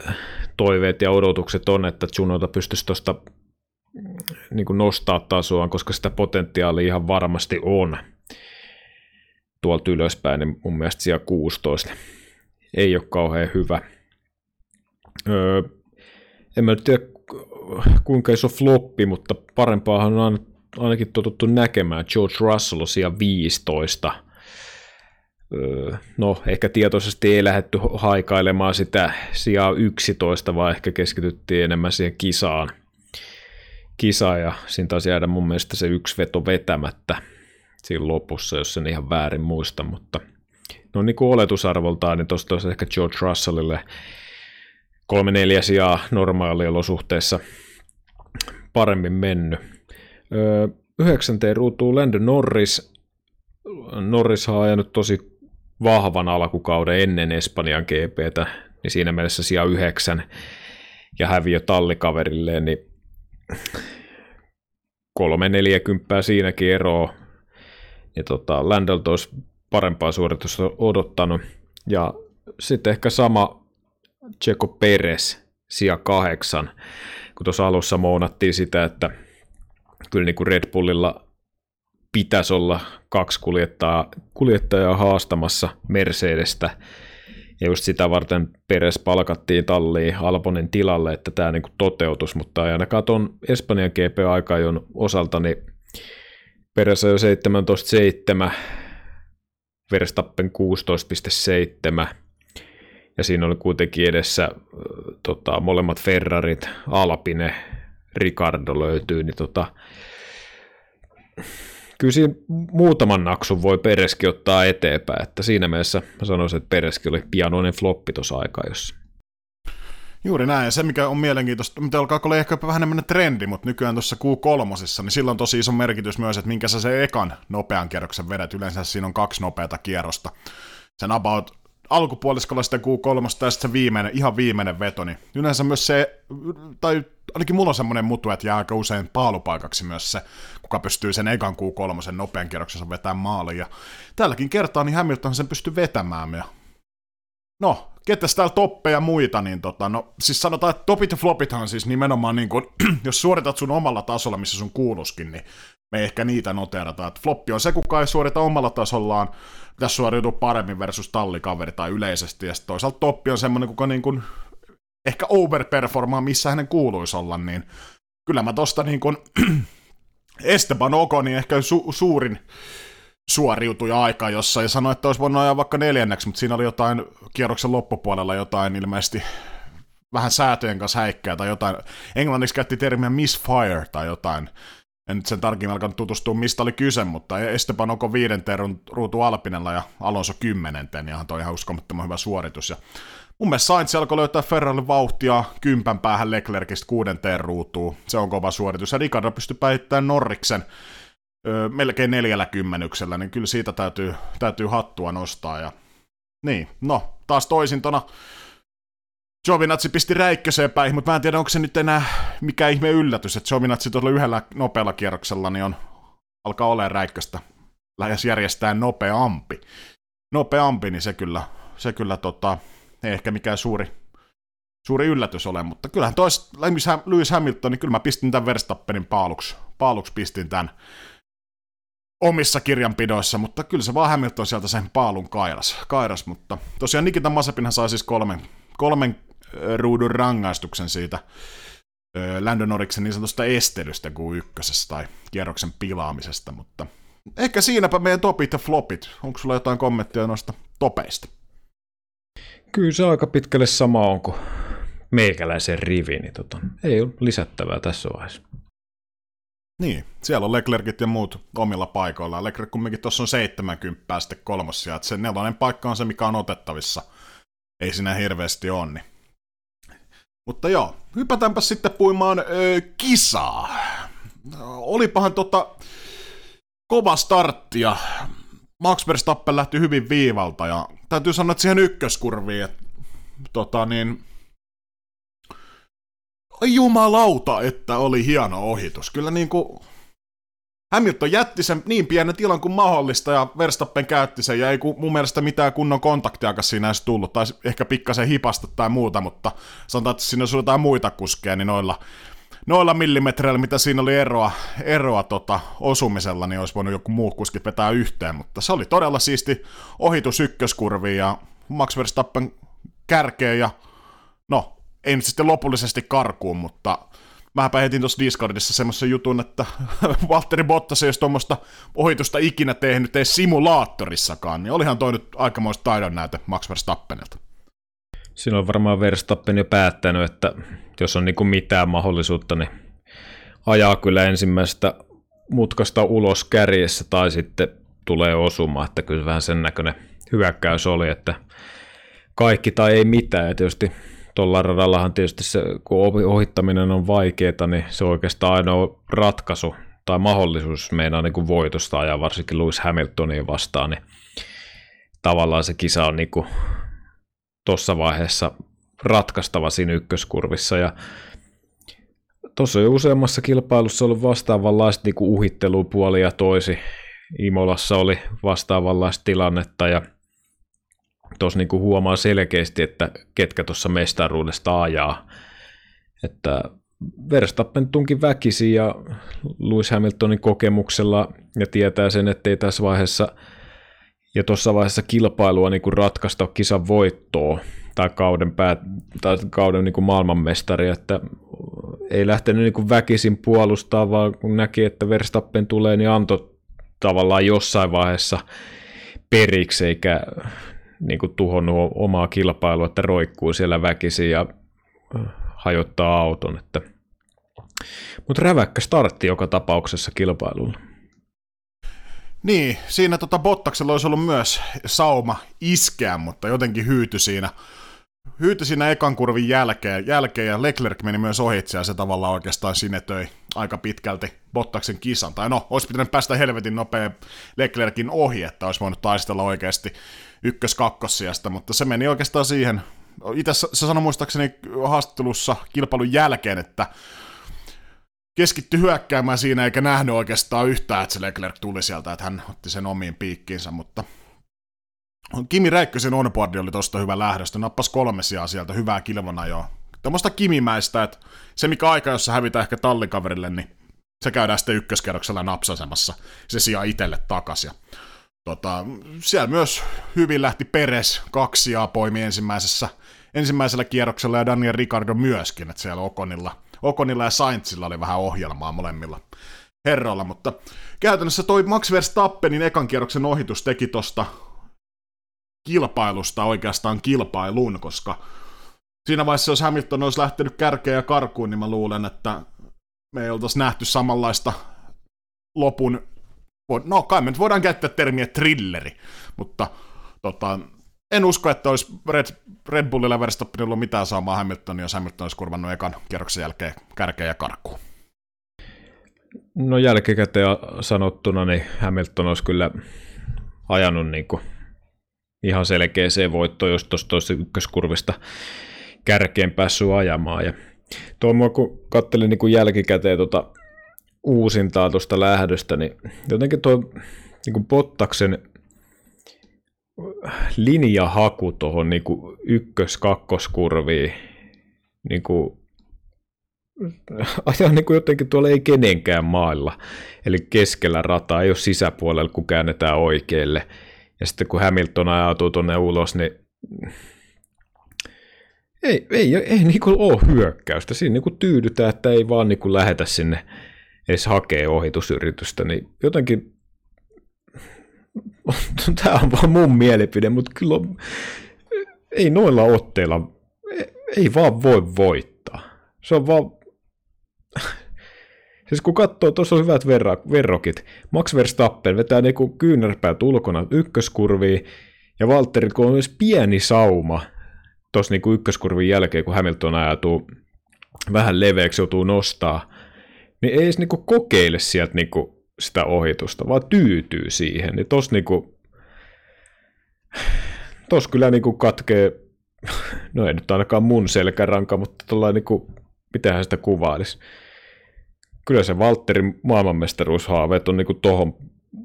toiveet ja odotukset on, että Junoda pystyisi tuosta niin nostaa tasoaan, koska sitä potentiaalia ihan varmasti on tuolta ylöspäin, niin mun mielestä siellä 16 ei ole kauhean hyvä. Öö, en mä tiedä kuinka iso floppi, mutta parempaahan on ainakin totuttu näkemään. George Russell siellä 15. Öö, no, ehkä tietoisesti ei lähdetty haikailemaan sitä sijaa 11, vaan ehkä keskityttiin enemmän siihen kisaan. Kisa ja siinä taisi jäädä mun mielestä se yksi veto vetämättä siinä lopussa, jos sen ihan väärin muista, mutta no niin kuin oletusarvoltaan, niin tuosta olisi ehkä George Russellille kolme neljä sijaa normaaliolosuhteissa paremmin mennyt. Öö, yhdeksänteen ruutuu Lando Norris. Norris on ajanut tosi vahvan alkukauden ennen Espanjan GPtä, niin siinä mielessä sija yhdeksän ja häviö tallikaverilleen, niin kolme neljäkymppää siinäkin eroa. Ja tota, Landelt olisi parempaa suoritusta odottanut. Ja sitten ehkä sama Checo Perez sija kahdeksan, kun tuossa alussa mounattiin sitä, että kyllä niin kuin Red Bullilla pitäisi olla kaksi kuljettajaa, kuljettajaa haastamassa Mercedestä, ja just sitä varten Peres palkattiin talliin Alponin tilalle, että tämä niin toteutus, mutta ei ainakaan tuon Espanjan GP-aikajon osalta, niin Peres on jo 17.7, Verstappen 16.7, ja siinä oli kuitenkin edessä tota, molemmat Ferrarit, Alpine, Ricardo löytyy, niin tota, kyllä siinä muutaman naksun voi Pereski ottaa eteenpäin, että siinä mielessä mä sanoisin, että Pereski oli pianoinen floppi tuossa aikaa, jos Juuri näin, ja se mikä on mielenkiintoista, mitä alkaa olla ehkä vähän enemmän trendi, mutta nykyään tuossa Q3, niin sillä on tosi iso merkitys myös, että minkä sä se ekan nopean kierroksen vedät, yleensä siinä on kaksi nopeata kierrosta. Sen about alkupuoliskolla sitten Q3 ja sitten se viimeinen, ihan viimeinen veto, niin yleensä myös se, tai ainakin mulla on semmoinen mutu, että jää aika usein paalupaikaksi myös se, kuka pystyy sen ekan Q3 nopean kierroksensa vetämään maaliin. Ja tälläkin kertaa niin Hamilton sen pystyy vetämään. Ja no, ketäs täällä toppeja muita, niin tota, no, siis sanotaan, että topit ja flopithan siis nimenomaan niin kun, *clears throat* jos suoritat sun omalla tasolla, missä sun kuuluskin, niin me ehkä niitä noterata. Että floppi on se, kuka ei suorita omalla tasollaan, pitäisi suoriutua paremmin versus tallikaveri tai yleisesti, ja toisaalta toppi on semmoinen, kuka niin kuin ehkä overperformaa, missä hänen kuuluisi olla, niin kyllä mä tosta niin kuin *clears throat* Esteban Okoni ehkä su- suurin suoriutuja aika jossa ja sanoi, että olisi voinut ajaa vaikka neljänneksi, mutta siinä oli jotain kierroksen loppupuolella jotain ilmeisesti vähän säätöjen kanssa häikkää tai jotain. Englanniksi käytti termiä misfire tai jotain. En nyt sen tarkemmin alkanut tutustua, mistä oli kyse, mutta Esteban Oko viidenteen ruutu Alpinella ja Alonso kymmenenteen, ja toi ihan uskomattoman hyvä suoritus. Ja mun mielestä Sainz alkoi löytää Ferrarille vauhtia kympän päähän Leclercistä kuudenteen ruutuun. Se on kova suoritus. Ja Ricardo pystyi päihittämään Norriksen öö, melkein neljällä kymmenyksellä, niin kyllä siitä täytyy, täytyy hattua nostaa. Ja... Niin, no, taas toisintona Giovinazzi pisti räikköseen päin, mutta mä en tiedä, onko se nyt enää mikä ihme yllätys, että Giovinazzi tuolla yhdellä nopealla kierroksella niin on, alkaa olemaan räikköstä lähes järjestää nopeampi. Nopeampi, niin se kyllä, se kyllä tota, ei ehkä mikään suuri, suuri yllätys ole, mutta kyllähän tois Lewis Hamilton, niin kyllä mä pistin tämän Verstappenin paaluksi, paaluksi pistin tämän omissa kirjanpidoissa, mutta kyllä se vaan Hamilton sieltä sen paalun kairas, kairas mutta tosiaan Nikita Masepinhan sai siis kolmen, kolmen ruudun rangaistuksen siitä Landon Noriksen niin sanotusta estelystä kuin ykkösessä tai kierroksen pilaamisesta, mutta ehkä siinäpä meidän topit ja flopit. Onko sulla jotain kommenttia noista topeista? Kyllä se aika pitkälle sama on kuin meikäläisen rivi, niin tota, ei ole lisättävää tässä vaiheessa. Niin, siellä on Leclercit ja muut omilla paikoillaan. Leclerc kumminkin tuossa on 70 sitten kolmosia, että se nelonen paikka on se, mikä on otettavissa. Ei siinä hirveästi ole, niin mutta joo, hypätäänpä sitten puimaan öö, kisaa. Olipahan tota kova startti ja Max Verstappen lähti hyvin viivalta ja täytyy sanoa, että siihen ykköskurviin, että tota niin, jumalauta, että oli hieno ohitus. Kyllä niin Hamilton jätti sen niin pienen tilan kuin mahdollista ja Verstappen käytti sen ja ei mun mielestä mitään kunnon kontaktiakaan siinä edes tullut, tai ehkä pikkasen hipasta tai muuta, mutta sanotaan, että siinä olisi jotain muita kuskeja, niin noilla, noilla millimetreillä, mitä siinä oli eroa, eroa tota, osumisella, niin olisi voinut joku muu kuski vetää yhteen, mutta se oli todella siisti ohitus ykköskurviin ja Max Verstappen kärkeen ja no, ei nyt sitten lopullisesti karkuun, mutta mäpä heitin tuossa Discordissa semmoisen jutun, että *laughs* Valtteri Bottas ei olisi tuommoista ohitusta ikinä tehnyt edes simulaattorissakaan, niin olihan toi nyt aikamoista taidon näyte Max Verstappenilta. Siinä on varmaan Verstappen jo päättänyt, että jos on niinku mitään mahdollisuutta, niin ajaa kyllä ensimmäistä mutkasta ulos kärjessä tai sitten tulee osumaan, että kyllä vähän sen näköinen hyökkäys oli, että kaikki tai ei mitään, ja tietysti tuolla radallahan tietysti se, kun ohittaminen on vaikeaa, niin se on oikeastaan ainoa ratkaisu tai mahdollisuus meinaa niin kuin voitosta ajaa, varsinkin Lewis Hamiltonia vastaan, niin tavallaan se kisa on niin tuossa vaiheessa ratkaistava siinä ykköskurvissa, ja tuossa jo useammassa kilpailussa ollut vastaavanlaista niin uhittelupuoli ja toisi. Imolassa oli vastaavanlaista tilannetta, ja tuossa niinku huomaa selkeästi, että ketkä tuossa mestaruudesta ajaa. Että Verstappen tunki väkisi ja Lewis Hamiltonin kokemuksella ja tietää sen, ettei tässä vaiheessa ja tuossa vaiheessa kilpailua niin kuin ratkaista kisan voittoa tai kauden, päät, tai kauden niin kuin maailmanmestari, että ei lähtenyt niin kuin väkisin puolustaa, vaan kun näki, että Verstappen tulee, niin antoi tavallaan jossain vaiheessa periksi, eikä niin kuin tuhonnut omaa kilpailua, että roikkuu siellä väkisin ja hajottaa auton. Että... Mutta räväkkä startti joka tapauksessa kilpailulla. Niin, siinä tota Bottaksella olisi ollut myös sauma iskeä, mutta jotenkin hyyty siinä, hyyty siinä ekan kurvin jälkeen, jälkeen ja Leclerc meni myös ohitse ja se tavallaan oikeastaan sinetöi aika pitkälti Bottaksen kisan. Tai no, olisi pitänyt päästä helvetin nopea Leclerkin ohi, että olisi voinut taistella oikeasti ykkös-kakkossijasta, mutta se meni oikeastaan siihen. Itse se sanoi muistaakseni haastattelussa kilpailun jälkeen, että keskitty hyökkäämään siinä eikä nähnyt oikeastaan yhtään, että se Leclerc tuli sieltä, että hän otti sen omiin piikkiinsä, mutta Kimi Räikkösen onboardi oli tosta hyvä lähdöstä, nappas kolme sijaa sieltä, hyvää kilvona jo. Tuommoista kimimäistä, että se mikä aika, jossa hävitä ehkä tallikaverille, niin se käydään sitten ykköskerroksella napsasemassa se sijaa itselle takaisin. Tota, siellä myös hyvin lähti Peres kaksi ja poimi ensimmäisessä, ensimmäisellä kierroksella ja Daniel Ricardo myöskin, että siellä Okonilla, Okonilla ja Saintsilla oli vähän ohjelmaa molemmilla herroilla, mutta käytännössä toi Max Verstappenin ekan kierroksen ohitus teki tosta kilpailusta oikeastaan kilpailun, koska siinä vaiheessa, jos Hamilton olisi lähtenyt kärkeen ja karkuun, niin mä luulen, että me ei oltaisi nähty samanlaista lopun no kai me nyt voidaan käyttää termiä trilleri, mutta tota, en usko, että olisi Red, Red Bullilla Verstappenilla ollut mitään saamaa Hamiltonia, jos Hamilton olisi kurvannut ekan kierroksen jälkeen kärkeä ja karkuun. No jälkikäteen sanottuna, niin Hamilton olisi kyllä ajanut niin kuin ihan selkeäseen voittoon, jos tuosta ykköskurvista kärkeen päässyt ajamaan. Ja tuo mua, kun katselin niin jälkikäteen tuota uusintaa tuosta lähdöstä, niin jotenkin tuo niin kuin Bottaksen linjahaku tuohon niin ykkös-kakkoskurviin niin kuin, *laughs* ajaa niin jotenkin tuolla ei kenenkään mailla. Eli keskellä rataa, ei ole sisäpuolella, kun käännetään oikealle. Ja sitten kun Hamilton ajautuu tuonne ulos, niin ei, ei, ei niin kuin ole hyökkäystä. Siinä niin kuin tyydytään, että ei vaan niin kuin lähetä sinne edes hakee ohitusyritystä, niin jotenkin *laughs* tämä on vaan mun mielipide, mutta kyllä on, ei noilla otteilla, ei vaan voi voittaa. Se on vaan, *laughs* siis kun katsoo, tuossa on hyvät verra, verrokit. Max Verstappen vetää niinku kyynärpäät ulkona ykköskurviin, ja Valtteri, kun on myös pieni sauma tuossa niinku ykköskurvin jälkeen, kun Hamilton ajatuu vähän leveäksi, joutuu nostaa, niin ei edes niinku kokeile sieltä niinku sitä ohitusta, vaan tyytyy siihen. Niin tos niinku, tos kyllä niinku katkee, no ei nyt ainakaan mun selkäranka, mutta tuollainen niinku, mitähän sitä kuvailisi. Kyllä se Valtterin maailmanmestaruushaaveet on niinku tohon,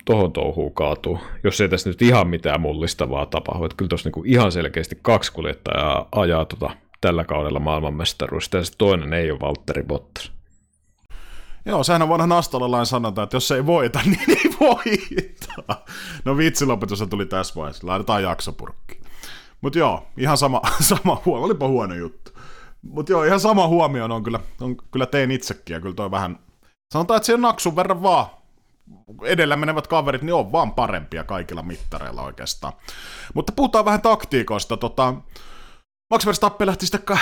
tohon touhuun kaatuu, jos ei tässä nyt ihan mitään mullistavaa tapahdu. Että kyllä tuossa niinku ihan selkeästi kaksi kuljettajaa ajaa tota, tällä kaudella maailmanmestaruus, ja toinen ei ole Valtteri Bottas. Joo, sehän on vanhan Astolalain sanonta, että jos ei voita, *laughs* niin ei voita. No vitsilopetus tuli tässä vaiheessa. Laitetaan jaksopurkki. Mutta joo, ihan sama, *laughs* sama huomio. Olipa huono juttu. Mutta joo, ihan sama huomio on kyllä, on, kyllä tein itsekin. Ja kyllä toi vähän, sanotaan, että siinä naksun verran vaan edellä menevät kaverit, niin on vaan parempia kaikilla mittareilla oikeastaan. Mutta puhutaan vähän taktiikoista. Tota, Max Verstappen lähti sitten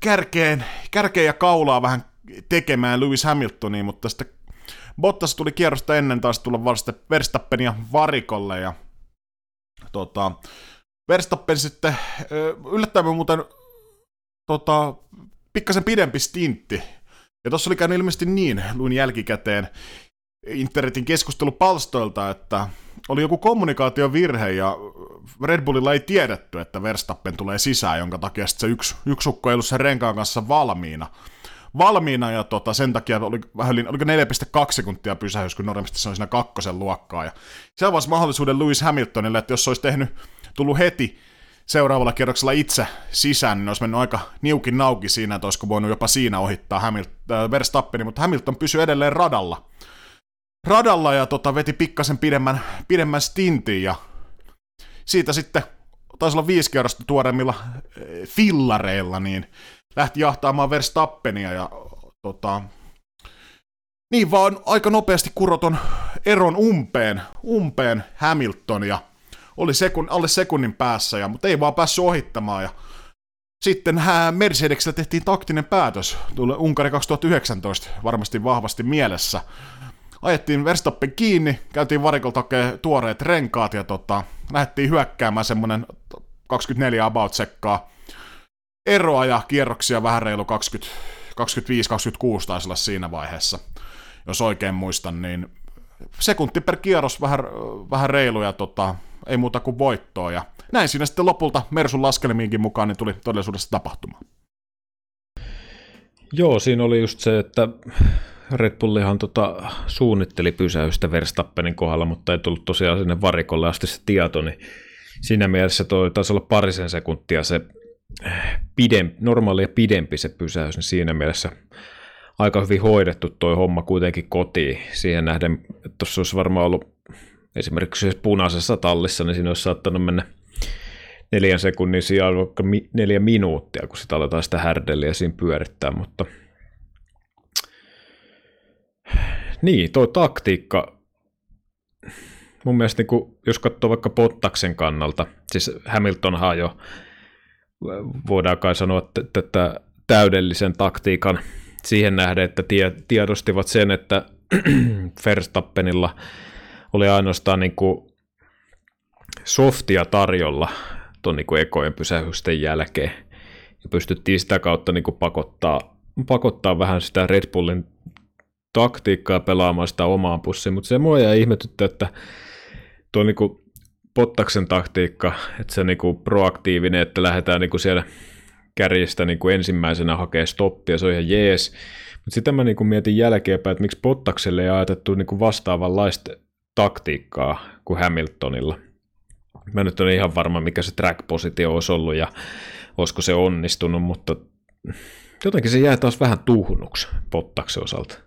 kärkeen, kärkeen ja kaulaa vähän tekemään Lewis Hamiltonia, mutta sitten Bottas tuli kierrosta ennen taas tulla vasta Verstappenia varikolle ja tota, Verstappen sitten yllättävän muuten tota, pikkasen pidempi stintti. Ja tuossa oli käynyt ilmeisesti niin, luin jälkikäteen internetin keskustelupalstoilta, että oli joku kommunikaatiovirhe ja Red Bullilla ei tiedetty, että Verstappen tulee sisään, jonka takia se yksi, yksi ukko ei ollut sen renkaan kanssa valmiina valmiina ja tota, sen takia oli vähän yli, oliko 4,2 sekuntia pysähys, kun normaalisti se on siinä kakkosen luokkaa. Ja se avasi mahdollisuuden Lewis Hamiltonille, että jos se olisi tehnyt, tullut heti seuraavalla kierroksella itse sisään, niin olisi mennyt aika niukin nauki siinä, että olisiko voinut jopa siinä ohittaa Hamilton, äh, Verstappeni, mutta Hamilton pysyi edelleen radalla. Radalla ja tota, veti pikkasen pidemmän, pidemmän stintin ja siitä sitten taisi olla viisi kierrosta tuoremmilla äh, fillareilla, niin lähti jahtaamaan Verstappenia ja tota, niin vaan aika nopeasti kuroton eron umpeen, umpeen Hamilton ja oli sekun, alle sekunnin päässä, ja, mutta ei vaan päässyt ohittamaan. Ja sitten Mercedeksellä tehtiin taktinen päätös, tuli Unkari 2019 varmasti vahvasti mielessä. Ajettiin Verstappen kiinni, käytiin varikolta tuoreet renkaat ja tota, lähdettiin hyökkäämään semmonen 24 about sekkaa eroa ja kierroksia vähän reilu 20, 25-26 taisi olla siinä vaiheessa, jos oikein muistan, niin sekunti per kierros vähän, vähän reilu ja tota, ei muuta kuin voittoa. Ja näin siinä sitten lopulta Mersun laskelmiinkin mukaan niin tuli todellisuudessa tapahtumaan. Joo, siinä oli just se, että Red Bullihan tota, suunnitteli pysäystä Verstappenin kohdalla, mutta ei tullut tosiaan sinne varikolle asti se tieto, niin siinä mielessä toi taisi olla parisen sekuntia se pidempi, normaalia pidempi se pysäys, niin siinä mielessä aika hyvin hoidettu toi homma kuitenkin kotiin. Siihen nähden, että tuossa olisi varmaan ollut esimerkiksi punaisessa tallissa, niin siinä olisi saattanut mennä neljän sekunnin sijaan vaikka mi- neljä minuuttia, kun sitä aletaan sitä härdeliä siinä pyörittää, mutta niin, toi taktiikka, mun mielestä niin kun, jos katsoo vaikka Pottaksen kannalta, siis Hamiltonhan jo voidaan kai sanoa, että täydellisen taktiikan siihen nähden, että tie, tiedostivat sen, että *clears throat* Verstappenilla oli ainoastaan niin kuin softia tarjolla tuon niin ekojen pysähysten jälkeen. Ja pystyttiin sitä kautta niin kuin pakottaa, pakottaa vähän sitä Red Bullin taktiikkaa pelaamaan sitä omaan pussiin, mutta se mua jäi ihmetyttä, että tuo niin kuin Bottaksen taktiikka, että se niinku proaktiivinen, että lähdetään niinku siellä kärjestä niinku ensimmäisenä hakee stoppia, se on ihan jees. Mutta sitten mä niinku mietin jälkeenpäin, että miksi Bottakselle ei ajatettu niinku vastaavanlaista taktiikkaa kuin Hamiltonilla. Mä nyt olen ihan varma, mikä se track-positio olisi ollut ja olisiko se onnistunut, mutta jotenkin se jää taas vähän tuhnuksi Bottaksen osalta.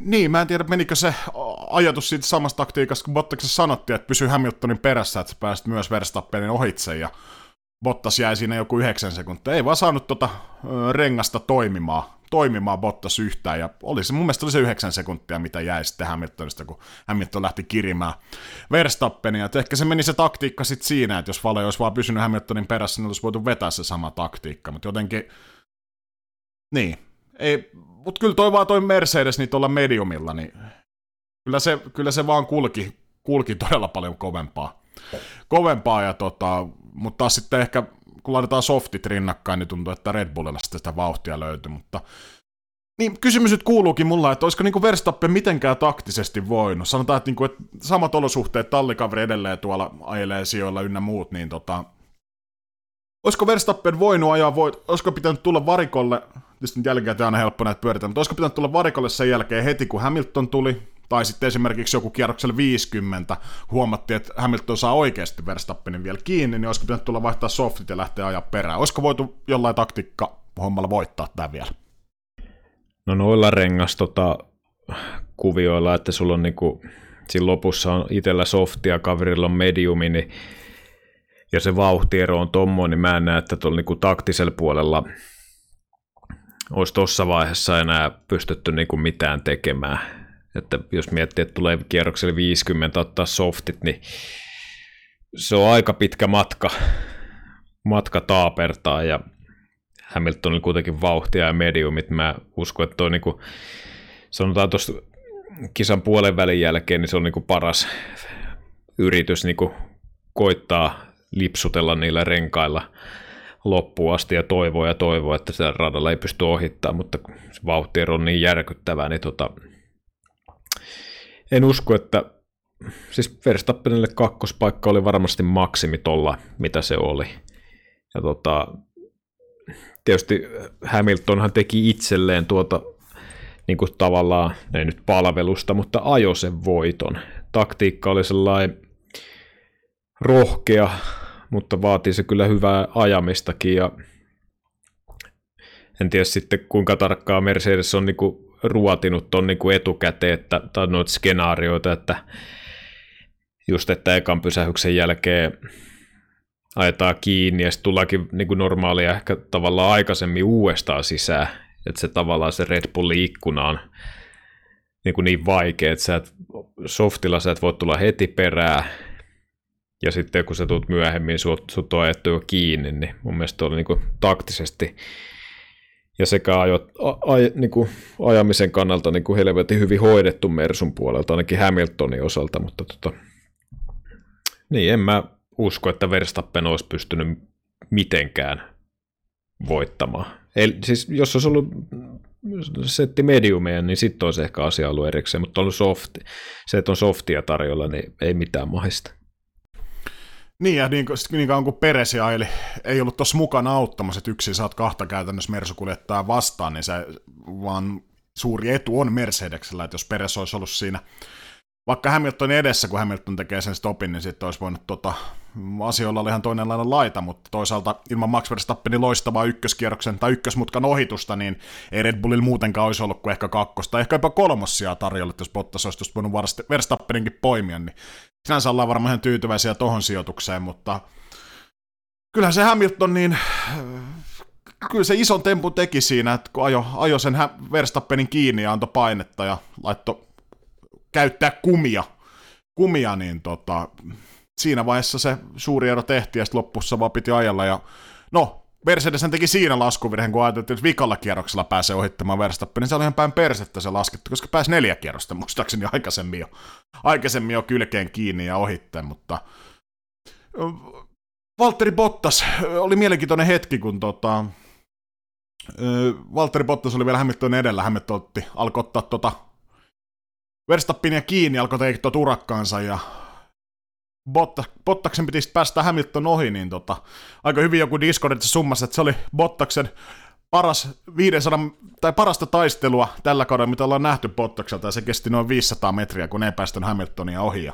Niin, mä en tiedä, menikö se ajatus siitä samasta taktiikasta, kun Bottaksessa sanottiin, että pysyy Hamiltonin perässä, että pääsit myös Verstappenin ohitse, ja Bottas jäi siinä joku yhdeksän sekuntia. Ei vaan saanut tota rengasta toimimaan, toimimaan Bottas yhtään, ja oli se, mun mielestä oli se yhdeksän sekuntia, mitä jäi sitten Hamiltonista, kun Hamilton lähti kirimään Verstappenia. Et ehkä se meni se taktiikka sitten siinä, että jos Vale olisi vaan pysynyt Hamiltonin perässä, niin olisi voitu vetää se sama taktiikka, mutta jotenkin, niin, ei, mutta kyllä toi vaan toi Mercedes niin tuolla mediumilla, niin kyllä se, kyllä se vaan kulki, kulki todella paljon kovempaa. kovempaa ja tota, mutta taas sitten ehkä kun laitetaan softit rinnakkain, niin tuntuu, että Red Bullilla sitten sitä vauhtia löytyy, mutta niin, kysymys nyt kuuluukin mulla, että olisiko niinku Verstappen mitenkään taktisesti voinut. Sanotaan, että, niinku, että samat olosuhteet, tallikaveri edelleen tuolla ajelee sijoilla ynnä muut, niin tota, olisiko Verstappen voinut ajaa, voit, olisiko pitänyt tulla varikolle, tietysti on aina helppo näitä pyöritellä, mutta olisiko pitänyt tulla varikolle sen jälkeen heti, kun Hamilton tuli, tai sitten esimerkiksi joku kierroksella 50 huomattiin, että Hamilton saa oikeasti Verstappenin vielä kiinni, niin olisiko pitänyt tulla vaihtaa softit ja lähteä ajaa perään. Olisiko voitu jollain taktiikka hommalla voittaa tämä vielä? No noilla rengas tota, kuvioilla, että sulla on niinku, siinä lopussa on itsellä softia, kaverilla on mediumi, niin ja se vauhtiero on tommoinen, niin mä en näe, että tuolla niinku taktisella puolella olisi tuossa vaiheessa enää pystytty niinku mitään tekemään. Että jos miettii, että tulee kierrokselle 50 ottaa softit, niin se on aika pitkä matka, matka taapertaa ja Hamiltonilla kuitenkin vauhtia ja mediumit. Mä uskon, että toi niinku, sanotaan tuosta kisan puolen välin jälkeen, niin se on niinku paras yritys niinku koittaa lipsutella niillä renkailla loppuun asti ja toivoa ja toivoa, että sitä radalla ei pysty ohittamaan, mutta se vauhtiero on niin järkyttävää, niin tota, en usko, että siis Verstappenille kakkospaikka oli varmasti maksimi tolla, mitä se oli. Ja tota, tietysti Hamiltonhan teki itselleen tuota niin kuin tavallaan, ei nyt palvelusta, mutta ajo sen voiton. Taktiikka oli sellainen rohkea, mutta vaatii se kyllä hyvää ajamistakin ja en tiedä sitten kuinka tarkkaa Mercedes on niin kuin ruotinut ton niin kuin etukäteen, että, tai noita skenaarioita, että just, että ekan pysähyksen jälkeen ajetaan kiinni ja sitten tullaankin niin kuin normaalia ehkä tavallaan aikaisemmin uudestaan sisään, että se tavallaan se Red Bullin ikkuna on niin, kuin niin vaikea, että sä et, softilla sä et voi tulla heti perään, ja sitten kun sä tulet myöhemmin, sut, sut on ajettu jo kiinni, niin mun mielestä oli niin kuin taktisesti ja sekä ajo, a, a, niin kuin ajamisen kannalta niin kuin helvetin hyvin hoidettu Mersun puolelta, ainakin Hamiltonin osalta, mutta tota, niin en mä usko, että Verstappen olisi pystynyt mitenkään voittamaan. Eli siis jos olisi ollut setti mediumia, niin sitten olisi ehkä asia ollut erikseen, mutta on soft, se, että on softia tarjolla, niin ei mitään mahista. Niin, ja niin, niin kauan kuin Peresi eli ei ollut tuossa mukana auttamassa, että yksin saat kahta käytännössä Mersukuljettaa vastaan, niin se vaan suuri etu on Mercedeksellä, että jos Peres olisi ollut siinä vaikka Hamilton edessä, kun Hamilton tekee sen stopin, niin sitten olisi voinut tota, asioilla oli ihan toinenlainen laita, mutta toisaalta ilman Max Verstappenin loistavaa ykköskierroksen tai ykkösmutkan ohitusta, niin ei Red Bullilla muutenkaan olisi ollut kuin ehkä kakkosta, ehkä jopa kolmossia tarjolla, jos Bottas olisi voinut Verstappeninkin poimia, niin sinänsä ollaan varmaan ihan tyytyväisiä tohon sijoitukseen, mutta kyllähän se Hamilton niin kyllä se ison tempun teki siinä, että kun ajo, ajo sen Verstappenin kiinni ja antoi painetta ja laittoi käyttää kumia, kumia niin tota, siinä vaiheessa se suuri ero tehtiin ja sitten lopussa vaan piti ajalla ja no, Mercedes teki siinä laskuvirheen, kun ajateltiin, että vikalla kierroksella pääsee ohittamaan Verstappen, niin se oli ihan päin persettä se laskettu, koska pääsi neljä kierrosta muistaakseni aikaisemmin jo, aikaisemmin jo kylkeen kiinni ja ohitteen, mutta Valtteri Bottas oli mielenkiintoinen hetki, kun tota, Valtteri Bottas oli vielä Hamilton edellä, Hamilton otti, alkoi ottaa tota Verstappinia kiinni, alkoi tehdä tuota urakkaansa ja Botta, Bottaksen piti päästä Hamilton ohi, niin tota, aika hyvin joku Discordissa summassa, että se oli Bottaksen paras 500, tai parasta taistelua tällä kaudella, mitä ollaan nähty Bottakselta, ja se kesti noin 500 metriä, kun ei päästä Hamiltonia ohi. Ja,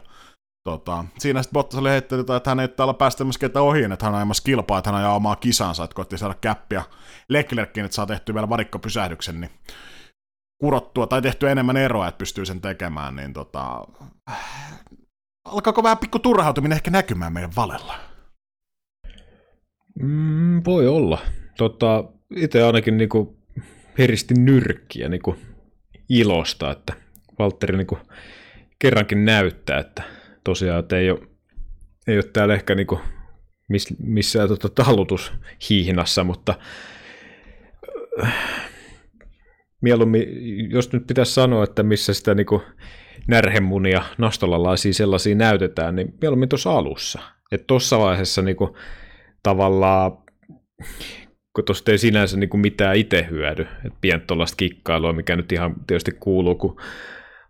tota, siinä sitten Bottas oli heittänyt, että hän ei täällä päästämässä ketä ohi, että hän on ajamassa kilpaa, että hän ajaa omaa kisansa, että koitti saada käppiä Leclerkin, että saa tehty vielä varikkopysähdyksen, niin kurottua tai tehty enemmän eroa, että pystyy sen tekemään, niin tota, alkaako vähän pikku turhautuminen ehkä näkymään meidän valella? Mm, voi olla. Tota, itse ainakin niinku heristin nyrkkiä niinku ilosta, että Valtteri niinku kerrankin näyttää, että tosiaan että ei, ole, ei ole täällä ehkä niinku miss, missään tota talutushihnassa, mutta äh, mieluummin, jos nyt pitäisi sanoa, että missä sitä niinku närhemunia nastolalaisia sellaisia näytetään, niin mieluummin tuossa alussa. Että tuossa vaiheessa niinku, tavallaan, kun tuosta ei sinänsä niinku mitään itse hyödy, että pientä tuollaista kikkailua, mikä nyt ihan tietysti kuuluu, kun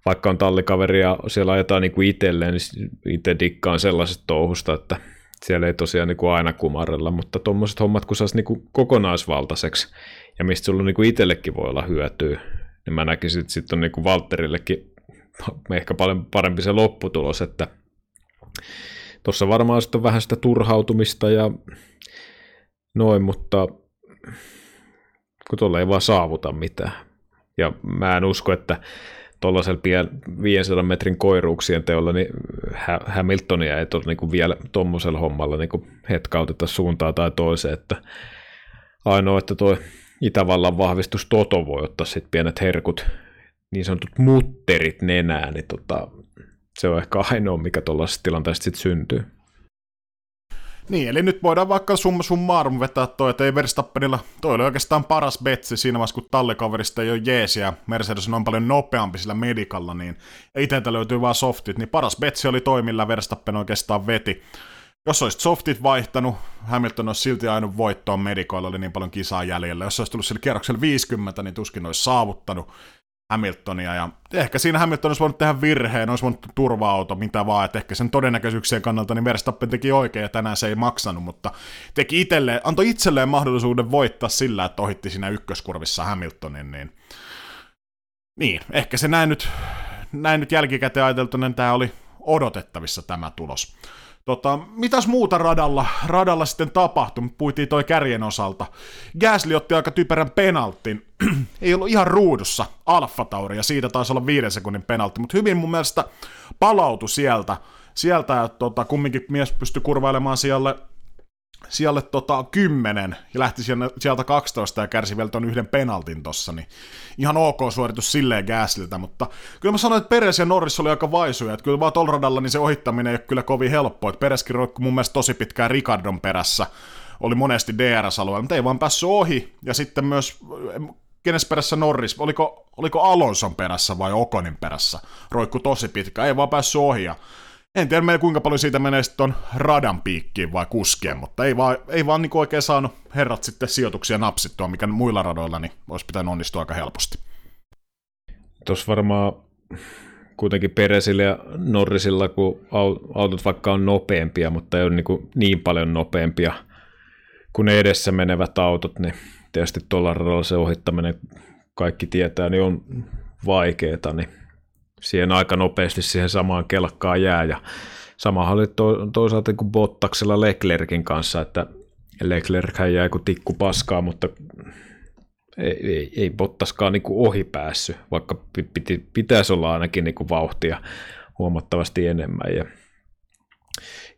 vaikka on tallikaveri ja siellä ajetaan niinku itselleen, niin itse dikkaan sellaisesta touhusta, että siellä ei tosiaan niinku aina kumarrella, mutta tuommoiset hommat, kun saisi niinku kokonaisvaltaiseksi, ja mistä sulla niinku itsellekin voi olla hyötyä, niin mä näkisin, että sitten on niinku Valtterillekin *laughs* ehkä paljon parempi se lopputulos, että tuossa varmaan sitten vähän sitä turhautumista ja noin, mutta kun tuolla ei vaan saavuta mitään. Ja mä en usko, että tuollaisella 500 metrin koiruuksien teolla, niin Hamiltonia ei tuolla niin vielä tuommoisella hommalla niin hetkauteta suuntaan tai toiseen, että ainoa, että tuo Itävallan vahvistus Toto voi ottaa sitten pienet herkut, niin sanotut mutterit nenään, niin tota, se on ehkä ainoa, mikä tuollaisessa tilanteessa sitten syntyy. Niin, eli nyt voidaan vaikka summa summarum vetää toi, että ei Verstappenilla, toi oli oikeastaan paras betsi siinä vaiheessa, kun tallikaverista ei ole jeesi ja Mercedes on paljon nopeampi sillä medikalla, niin itseltä löytyy vaan softit, niin paras betsi oli toi, millä Verstappen oikeastaan veti. Jos olisit softit vaihtanut, Hamilton olisi silti ainut voittoon medikoilla, oli niin paljon kisaa jäljellä. Jos olisi tullut sillä kierroksella 50, niin tuskin olisi saavuttanut. Hamiltonia, ja ehkä siinä Hamilton olisi voinut tehdä virheen, olisi voinut turva-auto, mitä vaan, että ehkä sen todennäköisyyksien kannalta niin Verstappen teki oikein, ja tänään se ei maksanut, mutta teki itselleen, antoi itselleen mahdollisuuden voittaa sillä, että ohitti siinä ykköskurvissa Hamiltonin, niin niin, ehkä se näin nyt, näin nyt jälkikäteen ajateltuna, niin tämä oli odotettavissa tämä tulos. Tota, mitäs muuta radalla, radalla sitten tapahtui? Puitiin toi kärjen osalta. Gasly otti aika typerän penaltin. *clears throat* Ei ollut ihan ruudussa Alfa Tauri, ja siitä taisi olla viiden sekunnin penaltti, mutta hyvin mun mielestä palautui sieltä. Sieltä, että tota, kumminkin mies pystyi kurvailemaan siellä sijalle tota, 10 ja lähti sieltä 12 ja kärsi vielä ton yhden penaltin tossa, niin ihan ok suoritus silleen Gasliltä, mutta kyllä mä sanoin, että Peres ja Norris oli aika vaisuja, että kyllä vaan tol radalla niin se ohittaminen ei ole kyllä kovin helppoa, että Pereskin roikku mun mielestä tosi pitkään Ricardon perässä, oli monesti DRS-alueella, mutta ei vaan päässyt ohi, ja sitten myös kenes perässä Norris, oliko, oliko Alonson perässä vai Okonin perässä, roikku tosi pitkä, ei vaan päässyt ohi, ja en tiedä meillä kuinka paljon siitä menee sitten radan piikkiin vai kuskeen, mutta ei vaan, ei vaan niin oikein saanut herrat sitten sijoituksia napsittua, mikä muilla radoilla niin olisi pitänyt onnistua aika helposti. Tuossa varmaan kuitenkin Peresillä ja Norrisilla, kun autot vaikka on nopeampia, mutta ei ole niin, niin paljon nopeampia kuin ne edessä menevät autot, niin tietysti tuolla radalla se ohittaminen kaikki tietää, niin on vaikeaa, niin siihen aika nopeasti siihen samaan kelkkaan jää. Ja sama oli to, toisaalta kuin Bottaksella Leclerkin kanssa, että Leclerc jäi kuin tikku paskaa, mutta ei, ei, ei Bottaskaan niin kuin ohi päässyt, vaikka piti, pitäisi olla ainakin niin kuin vauhtia huomattavasti enemmän. Ja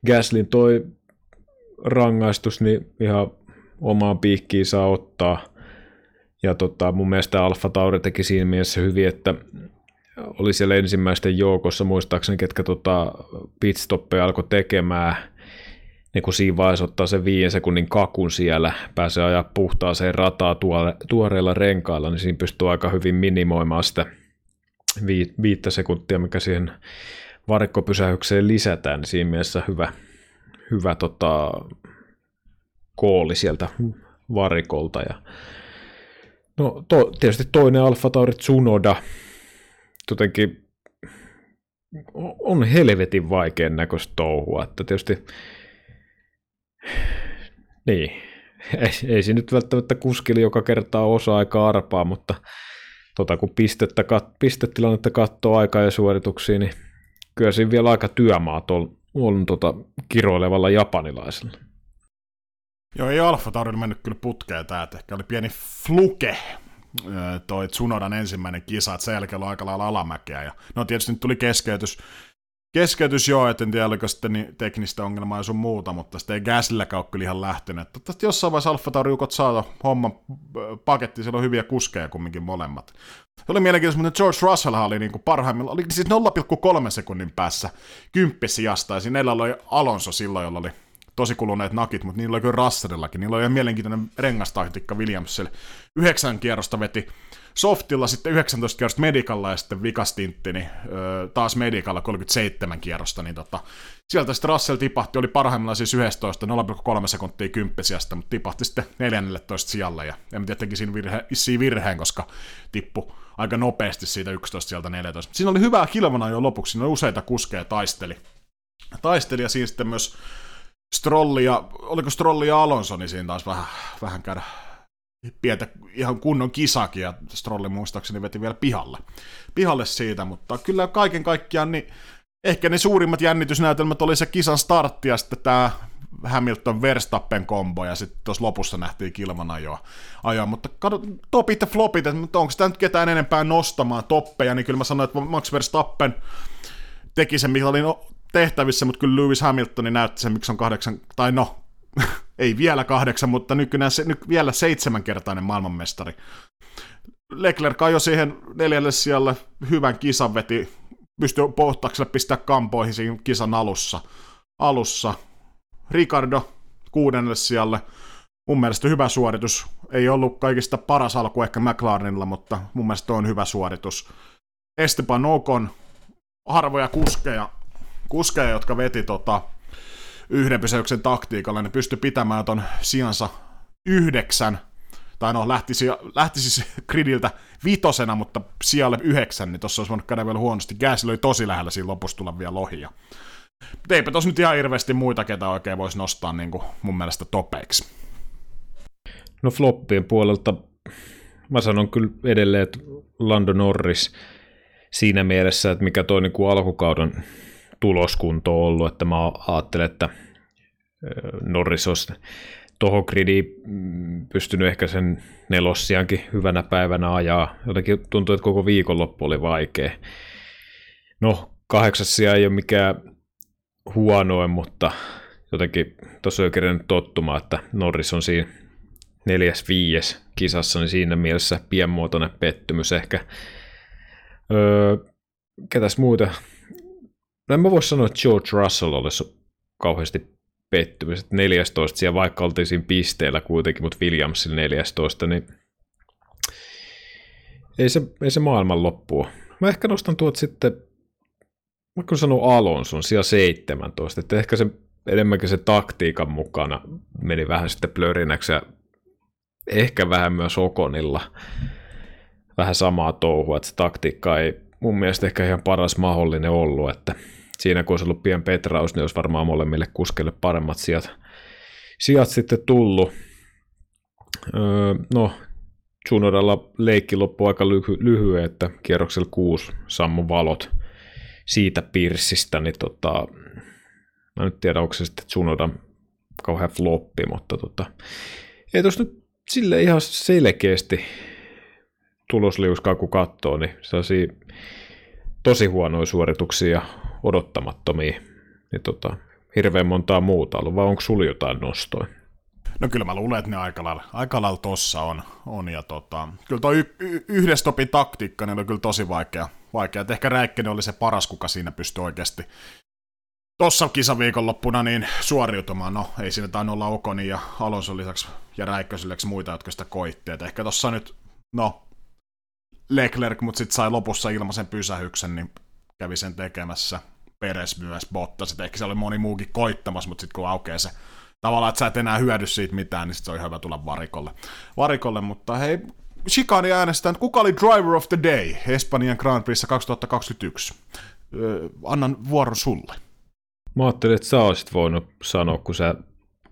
Gaslin toi rangaistus, niin ihan omaan piikkiin saa ottaa. Ja tota, mun mielestä Alfa Tauri teki siinä mielessä hyvin, että oli siellä ensimmäisten joukossa, muistaakseni, ketkä tota pitstoppeja alkoi tekemään, niin kun siinä vaiheessa ottaa sen viiden sekunnin kakun siellä, pääsee ajaa puhtaaseen rataa tuore, tuoreilla renkailla, niin siinä pystyy aika hyvin minimoimaan sitä vi, viittä sekuntia, mikä siihen varikkopysähykseen lisätään, niin siinä mielessä hyvä, hyvä tota, kooli sieltä varikolta. Ja, no to, tietysti toinen Alfa Tauri Tsunoda, jotenkin on helvetin vaikean näköistä touhua, että tietysti niin, ei, ei se nyt välttämättä kuskili joka kertaa osa aikaa arpaa, mutta tota, kun pistettä, kat, pistetilannetta katsoo aikaa ja suorituksia, niin kyllä siinä vielä aika työmaat on, on tota, kiroilevalla japanilaisella. Joo, ei Alfa Taurilla mennyt kyllä putkeen tää, että ehkä oli pieni fluke toi Tsunodan ensimmäinen kisa, että sen jälkeen oli aika lailla alamäkeä. Ja, no tietysti nyt tuli keskeytys, keskeytys joo, että en tiedä oliko sitten niin teknistä ongelmaa ja sun muuta, mutta sitten ei Gasilläkään ole kyllä ihan lähtenyt. Toivottavasti jossain vaiheessa Alfa Tauriukot saa homma paketti, siellä on hyviä kuskeja kumminkin molemmat. Se oli mielenkiintoista, mutta George Russell oli niin kuin parhaimmilla, oli siis 0,3 sekunnin päässä kymppisijasta, ja siinä oli Alonso silloin, jolla oli tosi kuluneet nakit, mutta niillä oli kyllä Russellillakin. Niillä oli ihan mielenkiintoinen rengastaktiikka Williamsille. Yhdeksän kierrosta veti softilla, sitten 19 kierrosta medikalla ja sitten vikastintti, niin taas medikalla 37 kierrosta, niin tota, sieltä sitten Russell tipahti, oli parhaimmillaan siis 11, 0,3 sekuntia kymppisiästä, mutta tipahti sitten 14 sijalle, ja en tiedä, teki siinä, virhe, siinä virheen, koska tippu aika nopeasti siitä 11 sieltä 14. Siinä oli hyvää kilvana jo lopuksi, siinä oli useita kuskeja taisteli. Taisteli ja siinä sitten myös Strolli ja, oliko Strolli ja Alonso, niin siinä taas vähän, vähän käydä pientä ihan kunnon kisakin, ja Strolli muistaakseni veti vielä pihalle, pihalle siitä, mutta kyllä kaiken kaikkiaan niin ehkä ne suurimmat jännitysnäytelmät oli se kisan startti ja sitten tämä Hamilton Verstappen kombo ja sitten tuossa lopussa nähtiin kilvan ajoa, ajoa. mutta kato, topit ja flopit, että onko tämä nyt ketään enempää nostamaan toppeja, niin kyllä mä sanoin, että Max Verstappen teki sen, mikä oli no, tehtävissä, mutta kyllä Lewis Hamiltoni näytti sen, miksi on kahdeksan, tai no, *laughs* ei vielä kahdeksan, mutta nykyään se, nyt vielä seitsemänkertainen maailmanmestari. Leclerc ajoi siihen neljälle sijalle hyvän kisan veti, pystyi pohtakselle pistää kampoihin siinä kisan alussa. alussa. Ricardo kuudennelle sijalle. Mun mielestä hyvä suoritus. Ei ollut kaikista paras alku ehkä McLarenilla, mutta mun mielestä on hyvä suoritus. Esteban Ocon, harvoja kuskeja, kuskeja, jotka veti tota, yhden pysäyksen taktiikalla, ne pystyi pitämään ton sijansa yhdeksän, tai no lähti, lähti siis *laughs* gridiltä vitosena, mutta sijalle yhdeksän, niin tossa olisi voinut käydä vielä huonosti. Gasly oli tosi lähellä siinä lopussa tulla vielä lohia. Eipä tos nyt ihan hirveästi muita, ketä oikein voisi nostaa niin kuin mun mielestä topeiksi. No floppien puolelta mä sanon kyllä edelleen, että Lando Norris siinä mielessä, että mikä toi niin kuin alkukauden tuloskunto ollut, että mä ajattelen, että Norris olisi tuohon gridiin mm, pystynyt ehkä sen nelossiankin hyvänä päivänä ajaa. Jotenkin tuntuu, että koko viikonloppu oli vaikea. No, kahdeksassia ei ole mikään huonoin, mutta jotenkin tuossa on tottumaan, että Norris on siinä neljäs, viies kisassa, niin siinä mielessä pienmuotoinen pettymys ehkä. Öö, ketäs muita No en mä voi sanoa, että George Russell olisi kauheasti pettymys, että 14 siellä vaikka oltiin siinä pisteellä kuitenkin, mutta Williamsilla 14, niin ei se, ei se maailman loppua. Mä ehkä nostan tuot sitten, mä kun sanon Alonson siellä 17, että ehkä se enemmänkin se taktiikan mukana meni vähän sitten plörinäksi ja ehkä vähän myös Okonilla vähän samaa touhua, että se taktiikka ei mun mielestä ehkä ihan paras mahdollinen ollut, että siinä kun olisi ollut pien petraus, niin olisi varmaan molemmille kuskelle paremmat sijat, sijat sitten tullut. Öö, no, Junodalla leikki loppui aika lyhy- lyhyen, että kierroksella kuusi sammu valot siitä pirssistä, niin tota, mä nyt tiedä, onko se sitten Junoda kauhean floppi, mutta tota, ei tuossa nyt sille ihan selkeästi tulosliuskaa kun katsoo, niin sellaisia tosi huonoja suorituksia odottamattomia, niin tota, hirveän montaa muuta ollut, vai onko sulla jotain nostoja? No kyllä mä luulen, että ne aika lailla, aika lailla tossa on. on ja tota, kyllä tuo y- y- yhdestopin taktiikka niin oli kyllä tosi vaikea. vaikea. Et ehkä Räikkönen oli se paras, kuka siinä pystyi oikeasti tuossa kisaviikonloppuna niin suoriutumaan. No ei siinä tainnut olla Okoni ja Alonso lisäksi ja Räikkösen lisäksi muita, jotka sitä koitti. Et ehkä tuossa nyt, no Leclerc, mutta sitten sai lopussa ilmaisen pysähyksen, niin kävi sen tekemässä. Peres myös, Bottas, että ehkä se oli moni muukin koittamassa, mutta sitten kun aukeaa se tavallaan, että sä et enää hyödy siitä mitään, niin sit se on hyvä tulla varikolle. varikolle mutta hei, Chicani äänestää, kuka oli Driver of the Day Espanjan Grand Prixssä 2021? ö, annan vuoron sulle. Mä ajattelin, että sä olisit voinut sanoa, kun sä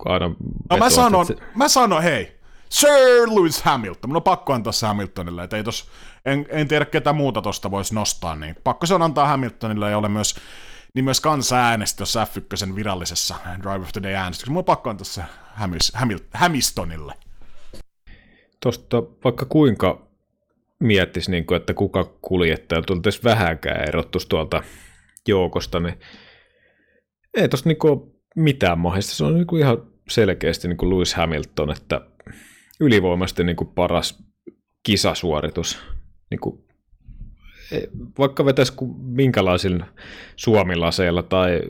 aina No mä sanon, se... mä sanon, hei, Sir Lewis Hamilton. Mun on pakko antaa se Hamiltonille, että ei tos, en, en tiedä ketä muuta tosta voisi nostaa, niin pakko se on antaa Hamiltonille ja ole myös, niin myös kansa äänesti tuossa F1 virallisessa Drive of the Day äänestyksessä. Mun on pakko antaa se Hamis, Hamil, Hamistonille. Tosta vaikka kuinka miettisi, niin kuin, että kuka kuljettaja tulisi vähänkään erottuisi tuolta joukosta, niin ei tuossa niin mitään mahdollista. Se on niin kuin ihan selkeästi niin kuin Lewis Hamilton, että ylivoimaisesti niin kuin paras kisasuoritus. Niin kuin, vaikka vetäisi minkälaisilla suomilaseilla tai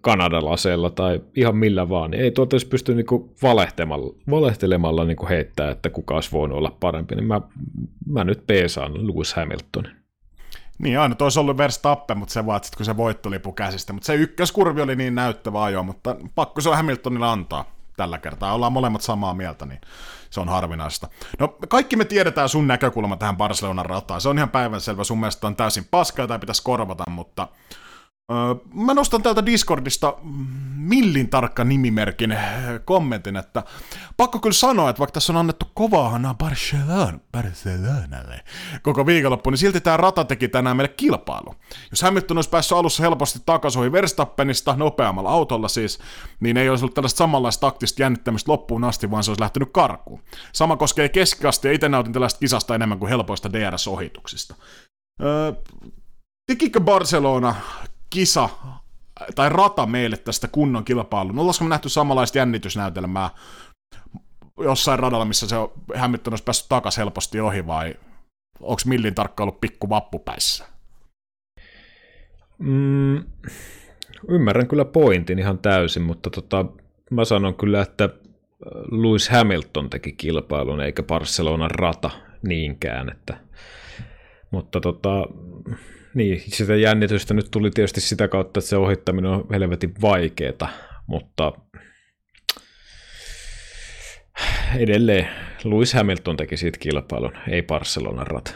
kanadalaseilla tai ihan millä vaan, niin ei tuolta edes pysty niin valehtelemalla, valehtelemalla niin kuin heittää, että kuka olisi voinut olla parempi. Niin mä, mä nyt peesaan Lewis Hamiltonin. Niin aina, olisi ollut Verstappen, mutta se vaan, kun se voittolipu käsistä. Mutta se ykköskurvi oli niin näyttävä ajo, mutta pakko se on Hamiltonilla antaa tällä kertaa. Ollaan molemmat samaa mieltä, niin se on harvinaista. No kaikki me tiedetään sun näkökulma tähän Barcelonan rataan. Se on ihan päivänselvä. Sun mielestä on täysin paskaa tai pitäisi korvata, mutta Mä nostan täältä Discordista millin tarkka nimimerkin kommentin, että pakko kyllä sanoa, että vaikka tässä on annettu kovaa hanaa Barcelona, Barcelonalle koko viikonloppu, niin silti tämä rata teki tänään meille kilpailu. Jos Hamilton olisi päässyt alussa helposti takaisin Verstappenista, nopeammalla autolla siis, niin ei olisi ollut tällaista samanlaista taktista jännittämistä loppuun asti, vaan se olisi lähtenyt karkuun. Sama koskee keskiasti ja itse nautin tällaista kisasta enemmän kuin helpoista DRS-ohituksista. Öö, tekikö Barcelona kisa tai rata meille tästä kunnon kilpailun? Ollaanko me nähty samanlaista jännitysnäytelmää jossain radalla, missä se on Hamilton olisi päässyt takaisin helposti ohi, vai onko millin tarkka ollut pikku vappupäissä? Mm, ymmärrän kyllä pointin ihan täysin, mutta tota, mä sanon kyllä, että Lewis Hamilton teki kilpailun, eikä Barcelonan rata niinkään. Että, mutta tota, niin, sitä jännitystä nyt tuli tietysti sitä kautta, että se ohittaminen on helvetin vaikeeta, mutta edelleen Lewis Hamilton teki siitä kilpailun, ei Barcelonan rata.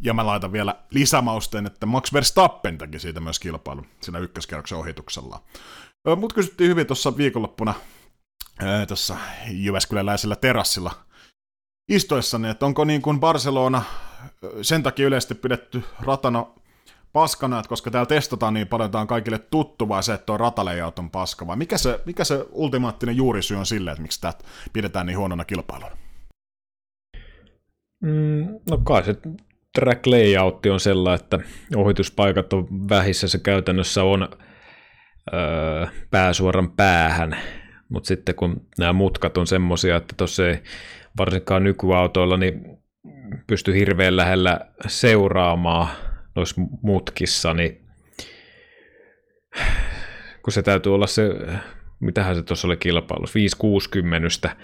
Ja mä laitan vielä lisämausteen, että Max Verstappen teki siitä myös kilpailun siinä ykköskerroksen ohituksella. Mut kysyttiin hyvin tuossa viikonloppuna tuossa Jyväskyläläisellä terassilla istuessani, että onko niin kuin Barcelona sen takia yleisesti pidetty ratana paskana, että koska täällä testataan niin paljon, tämä on kaikille tuttu, vai se, että tuo ratalejaut on paska, vai mikä se, mikä se ultimaattinen juurisyy on sille, että miksi tätä pidetään niin huonona kilpailuna? Mm, no kai se track layout on sellainen, että ohituspaikat on vähissä, se käytännössä on öö, pääsuoran päähän, mutta sitten kun nämä mutkat on semmoisia, että tuossa ei varsinkaan nykyautoilla niin pysty hirveän lähellä seuraamaan noissa mutkissa, niin kun se täytyy olla se, mitähän se tuossa oli kilpailu, 560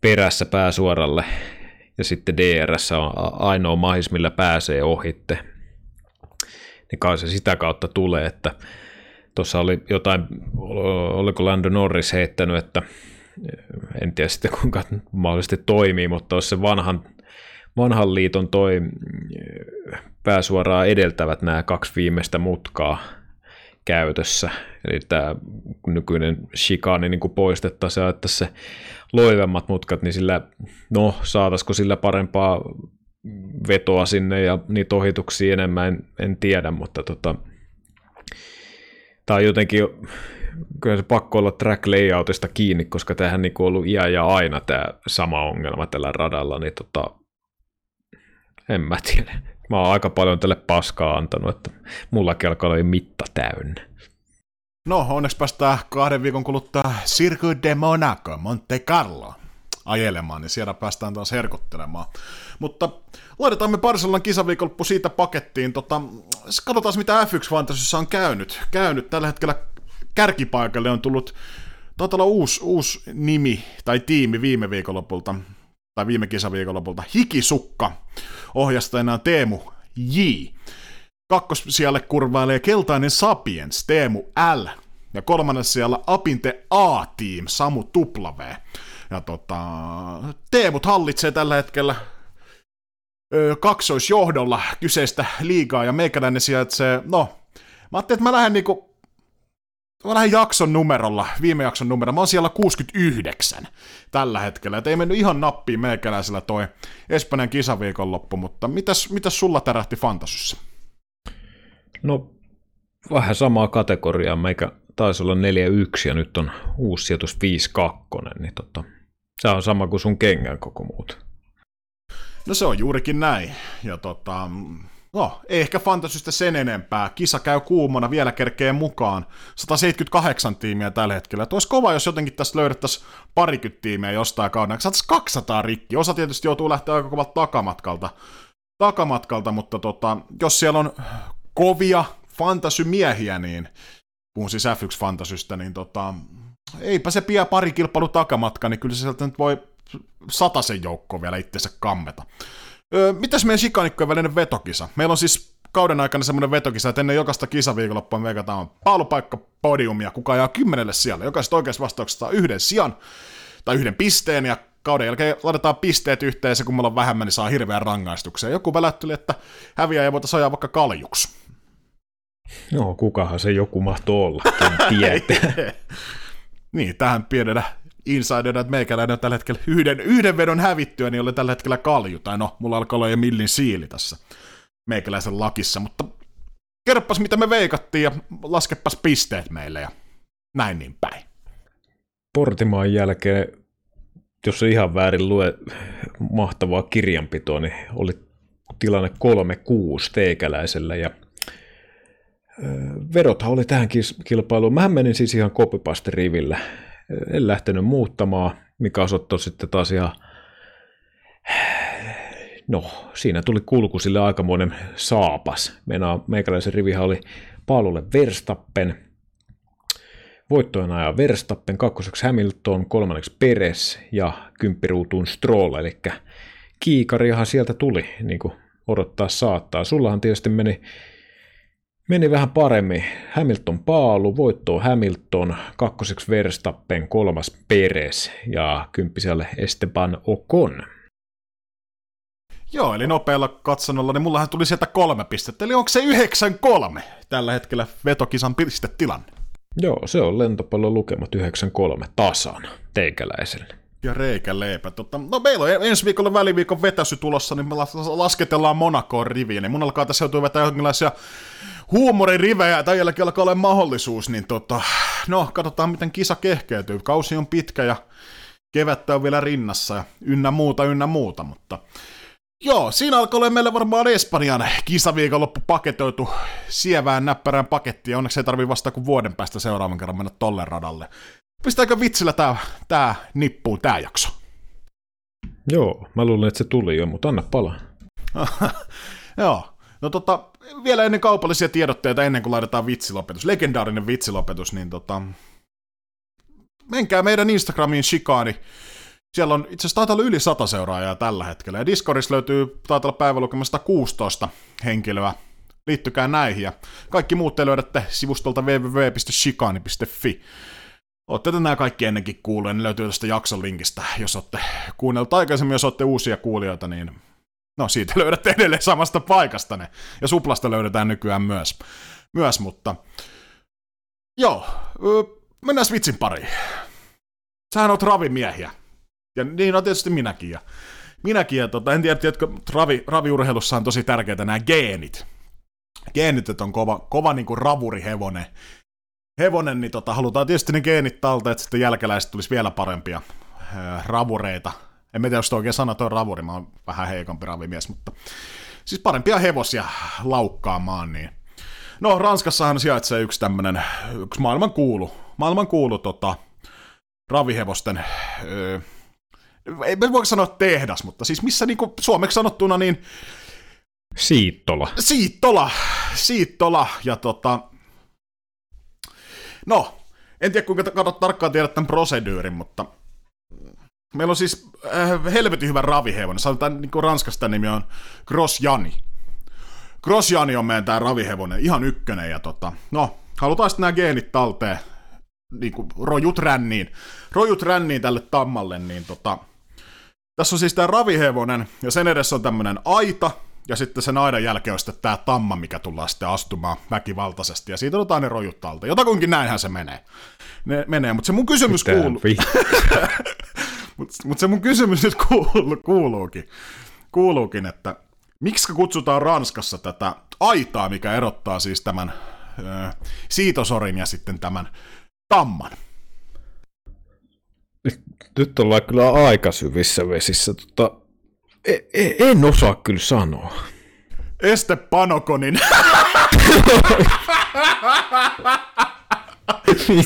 perässä pääsuoralle, ja sitten DRS on ainoa mahis, millä pääsee ohitte, niin kai se sitä kautta tulee, että tuossa oli jotain, oliko Lando Norris heittänyt, että en tiedä sitten kuinka mahdollisesti toimii, mutta olisi se vanhan, vanhan liiton toi pääsuoraan edeltävät nämä kaksi viimeistä mutkaa käytössä. Eli tämä nykyinen shikaani niin poistettaisiin ja että se loivemmat mutkat, niin sillä, no saataisiko sillä parempaa vetoa sinne ja niitä ohituksia enemmän, en, en tiedä, mutta tota, tämä on jotenkin, kyllä se pakko olla track layoutista kiinni, koska tämähän niin ollut iä ja aina tämä sama ongelma tällä radalla, niin tota, en mä tiedä. Mä oon aika paljon tälle paskaa antanut, että mullakin alkaa olla mitta täynnä. No, onneksi päästään kahden viikon kuluttua Cirque de Monaco, Monte Carlo ajelemaan, niin siellä päästään taas herkuttelemaan. Mutta laitetaan me Barcelonan kisaviikonloppu siitä pakettiin. Tota, katsotaan, mitä F1 Fantasyssa on käynyt. käynyt. Tällä hetkellä kärkipaikalle on tullut, taitaa olla uusi, uusi nimi tai tiimi viime viikonlopulta tai viime kisaviikonlopulta, Hikisukka, ohjastajana Teemu J. Kakkos siellä kurvailee Keltainen Sapiens, Teemu L. Ja kolmannes siellä Apinte A-team, Samu W. Ja tota, Teemut hallitsee tällä hetkellä ö, kaksoisjohdolla kyseistä liigaa, ja meikäläinen sijaitsee, no, Mä ajattelin, että mä lähden niinku, mä lähden jakson numerolla, viime jakson numerolla, mä oon siellä 69 tällä hetkellä, että ei mennyt ihan nappiin meikäläisellä toi Espanjan kisaviikonloppu, mutta mitäs, mitäs sulla tärähti Fantasyssä? No, vähän samaa kategoriaa, meikä taisi olla 4-1 ja nyt on uusi sijoitus 5-2, niin tota, se on sama kuin sun kengän koko muut. No se on juurikin näin. Ja tota, no, ei ehkä fantasystä sen enempää. Kisa käy kuumana, vielä kerkee mukaan. 178 tiimiä tällä hetkellä. Olisi kova, jos jotenkin tästä löydettäisiin parikymmentä tiimiä jostain kauden. Saataisiin 200 rikki. Osa tietysti joutuu lähteä aika kovalta takamatkalta. takamatkalta, mutta tota, jos siellä on kovia fantasymiehiä, niin puhun siis F1 Fantasystä, niin tota, eipä se pian pari kilpailu takamatka, niin kyllä se sieltä nyt voi sen joukko vielä itsensä kammeta. Öö, mitäs meidän shikanikkojen välinen vetokisa? Meillä on siis kauden aikana semmoinen vetokisa, että ennen jokaista kisaviikonloppua me veikataan paalupaikka podiumia, kuka ajaa kymmenelle sijalle. Jokaisesta oikeasta vastauksesta saa yhden sijan tai yhden pisteen, ja kauden jälkeen laitetaan pisteet yhteen, ja kun meillä on vähemmän, niin saa hirveän rangaistuksia. Joku välätteli, että häviää ja voitaisiin ajaa vaikka kaljuksi. No, kukahan se joku mahtoi olla, tietää. *laughs* niin, tähän pienenä insiderina, että meikäläinen on tällä hetkellä yhden, yhden vedon hävittyä, niin oli tällä hetkellä kalju. Tai no, mulla alkaa olla jo millin siili tässä meikäläisen lakissa, mutta kerroppas mitä me veikattiin ja laskepas pisteet meille ja näin niin päin. Portimaan jälkeen, jos se ihan väärin lue mahtavaa kirjanpitoa, niin oli tilanne 3-6 teikäläisellä ja Vedothan oli tähän kilpailuun. Mä menin siis ihan copypaste-rivillä. En lähtenyt muuttamaan, mikä osoittaa sitten taas ihan... No, siinä tuli kulku sille aikamoinen saapas. Meinaa, meikäläisen rivihän oli Paululle Verstappen, voittojen ajan Verstappen, kakkoseksi Hamilton, kolmanneksi Peres ja kymppiruutuun Stroll, eli kiikariahan sieltä tuli, niin kuin odottaa saattaa. Sullahan tietysti meni Meni vähän paremmin. Hamilton paalu, voitto Hamilton, kakkoseksi Verstappen, kolmas Peres ja kymppiselle Esteban Ocon. Joo, eli nopealla katsonnolla, niin mullahan tuli sieltä kolme pistettä, eli onko se 9-3 tällä hetkellä vetokisan pistetilanne? Joo, se on lentopallon lukemat 9-3 tasan teikäläiselle. Ja reikä leipä. Totta, no meillä on ensi viikolla väliviikon vetäsy tulossa, niin me lasketellaan Monakoon riviin, niin mun alkaa tässä joutua vetää jonkinlaisia huumoririvejä, tai jälkeen alkaa olla mahdollisuus, niin tota, no, katsotaan miten kisa kehkeytyy. Kausi on pitkä ja kevättä on vielä rinnassa ja ynnä muuta, ynnä muuta, mutta Joo, siinä alkoi olla meille varmaan Espanjan kisaviikonloppu paketoitu sievään näppärään pakettiin. Onneksi ei tarvi vasta kuin vuoden päästä seuraavan kerran mennä tolle radalle. Pistääkö vitsillä tää, tää nippuun tää jakso? Joo, mä luulen, että se tuli jo, mutta anna palaa. *laughs* Joo, no tota, vielä ennen kaupallisia tiedotteita, ennen kuin laitetaan vitsilopetus, legendaarinen vitsilopetus, niin tota, menkää meidän Instagramiin shikaani. Siellä on itse asiassa taitaa yli sata seuraajaa tällä hetkellä, ja Discordissa löytyy taitaa olla päivälukemasta 16 henkilöä. Liittykää näihin, ja kaikki muut te löydätte sivustolta www.shikani.fi. Olette nämä kaikki ennenkin kuulleet, ne löytyy tästä jakson linkistä. Jos olette kuunnelleet aikaisemmin, jos olette uusia kuulijoita, niin no siitä löydätte edelleen samasta paikasta ne. Ja suplasta löydetään nykyään myös. Myös, mutta joo, mennään vitsin pariin. Sähän oot ravimiehiä. Ja niin on tietysti minäkin. Ja minäkin, ja tota, en tiedä, tiedätkö, ravi, raviurheilussa on tosi tärkeitä nämä geenit. Geenit, että on kova, kova niin kuin ravurihevonen hevonen, niin tota, halutaan tietysti ne geenit talteen, että sitten jälkeläiset tulisi vielä parempia ää, ravureita. En tiedä, jos oikein sana toi ravuri, mä oon vähän heikompi ravimies, mutta siis parempia hevosia laukkaamaan, niin No, Ranskassahan sijaitsee yksi tämmönen, yksi maailman kuulu, maailman kuulu tota, ravihevosten, öö, ei voi sanoa tehdas, mutta siis missä niinku suomeksi sanottuna niin... Siittola. Siittola, Siittola, ja tota, No, en tiedä kuinka tarkkaan tiedät tämän prosedyyrin, mutta meillä on siis äh, helvetin hyvä ravihevonen. Sanotaan niin kuin Ranskasta nimi on Grosjani. Grosjani on meidän tämä ravihevonen, ihan ykkönen. Ja tota, no, halutaan sitten nämä geenit talteen, niin kuin rojut ränniin, rojut ränniin tälle tammalle, niin tota, tässä on siis tämä ravihevonen, ja sen edessä on tämmöinen aita, ja sitten sen aidan jälkeen on sitten tämä tamma, mikä tullaan sitten astumaan väkivaltaisesti, ja siitä otetaan ne rojut alta. Jotakuinkin näinhän se menee. Ne menee, mutta se mun kysymys kuuluu, *laughs* mutta mut se mun kysymys nyt kuulu, kuuluukin, kuuluukin, että miksi kutsutaan Ranskassa tätä aitaa, mikä erottaa siis tämän ö, siitosorin ja sitten tämän tamman? Nyt ollaan kyllä aika syvissä vesissä. Tota, e- e- en osaa kyllä sanoa. Este Panokonin. *laughs* *laughs*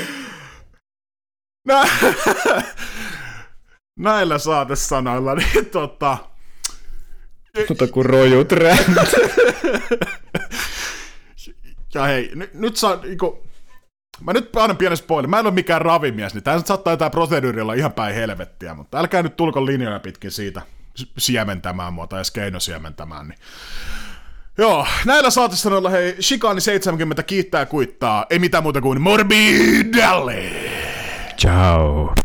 *laughs* Nä... *laughs* Näillä saatesanoilla, niin tota... Mutta kun rojut. *laughs* Ja hei, nyt, nyt saa niinku... Mä nyt annan pienen spoiler. Mä en ole mikään ravimies, niin tää saattaa jotain proseduuri olla ihan päin helvettiä, mutta älkää nyt tulko linjoja pitkin siitä siementämään mua tai edes keinosiementämään. Niin. Joo, näillä saatesanoilla hei, Shikani 70 kiittää kuittaa. Ei mitään muuta kuin Morbidalle! Tchau.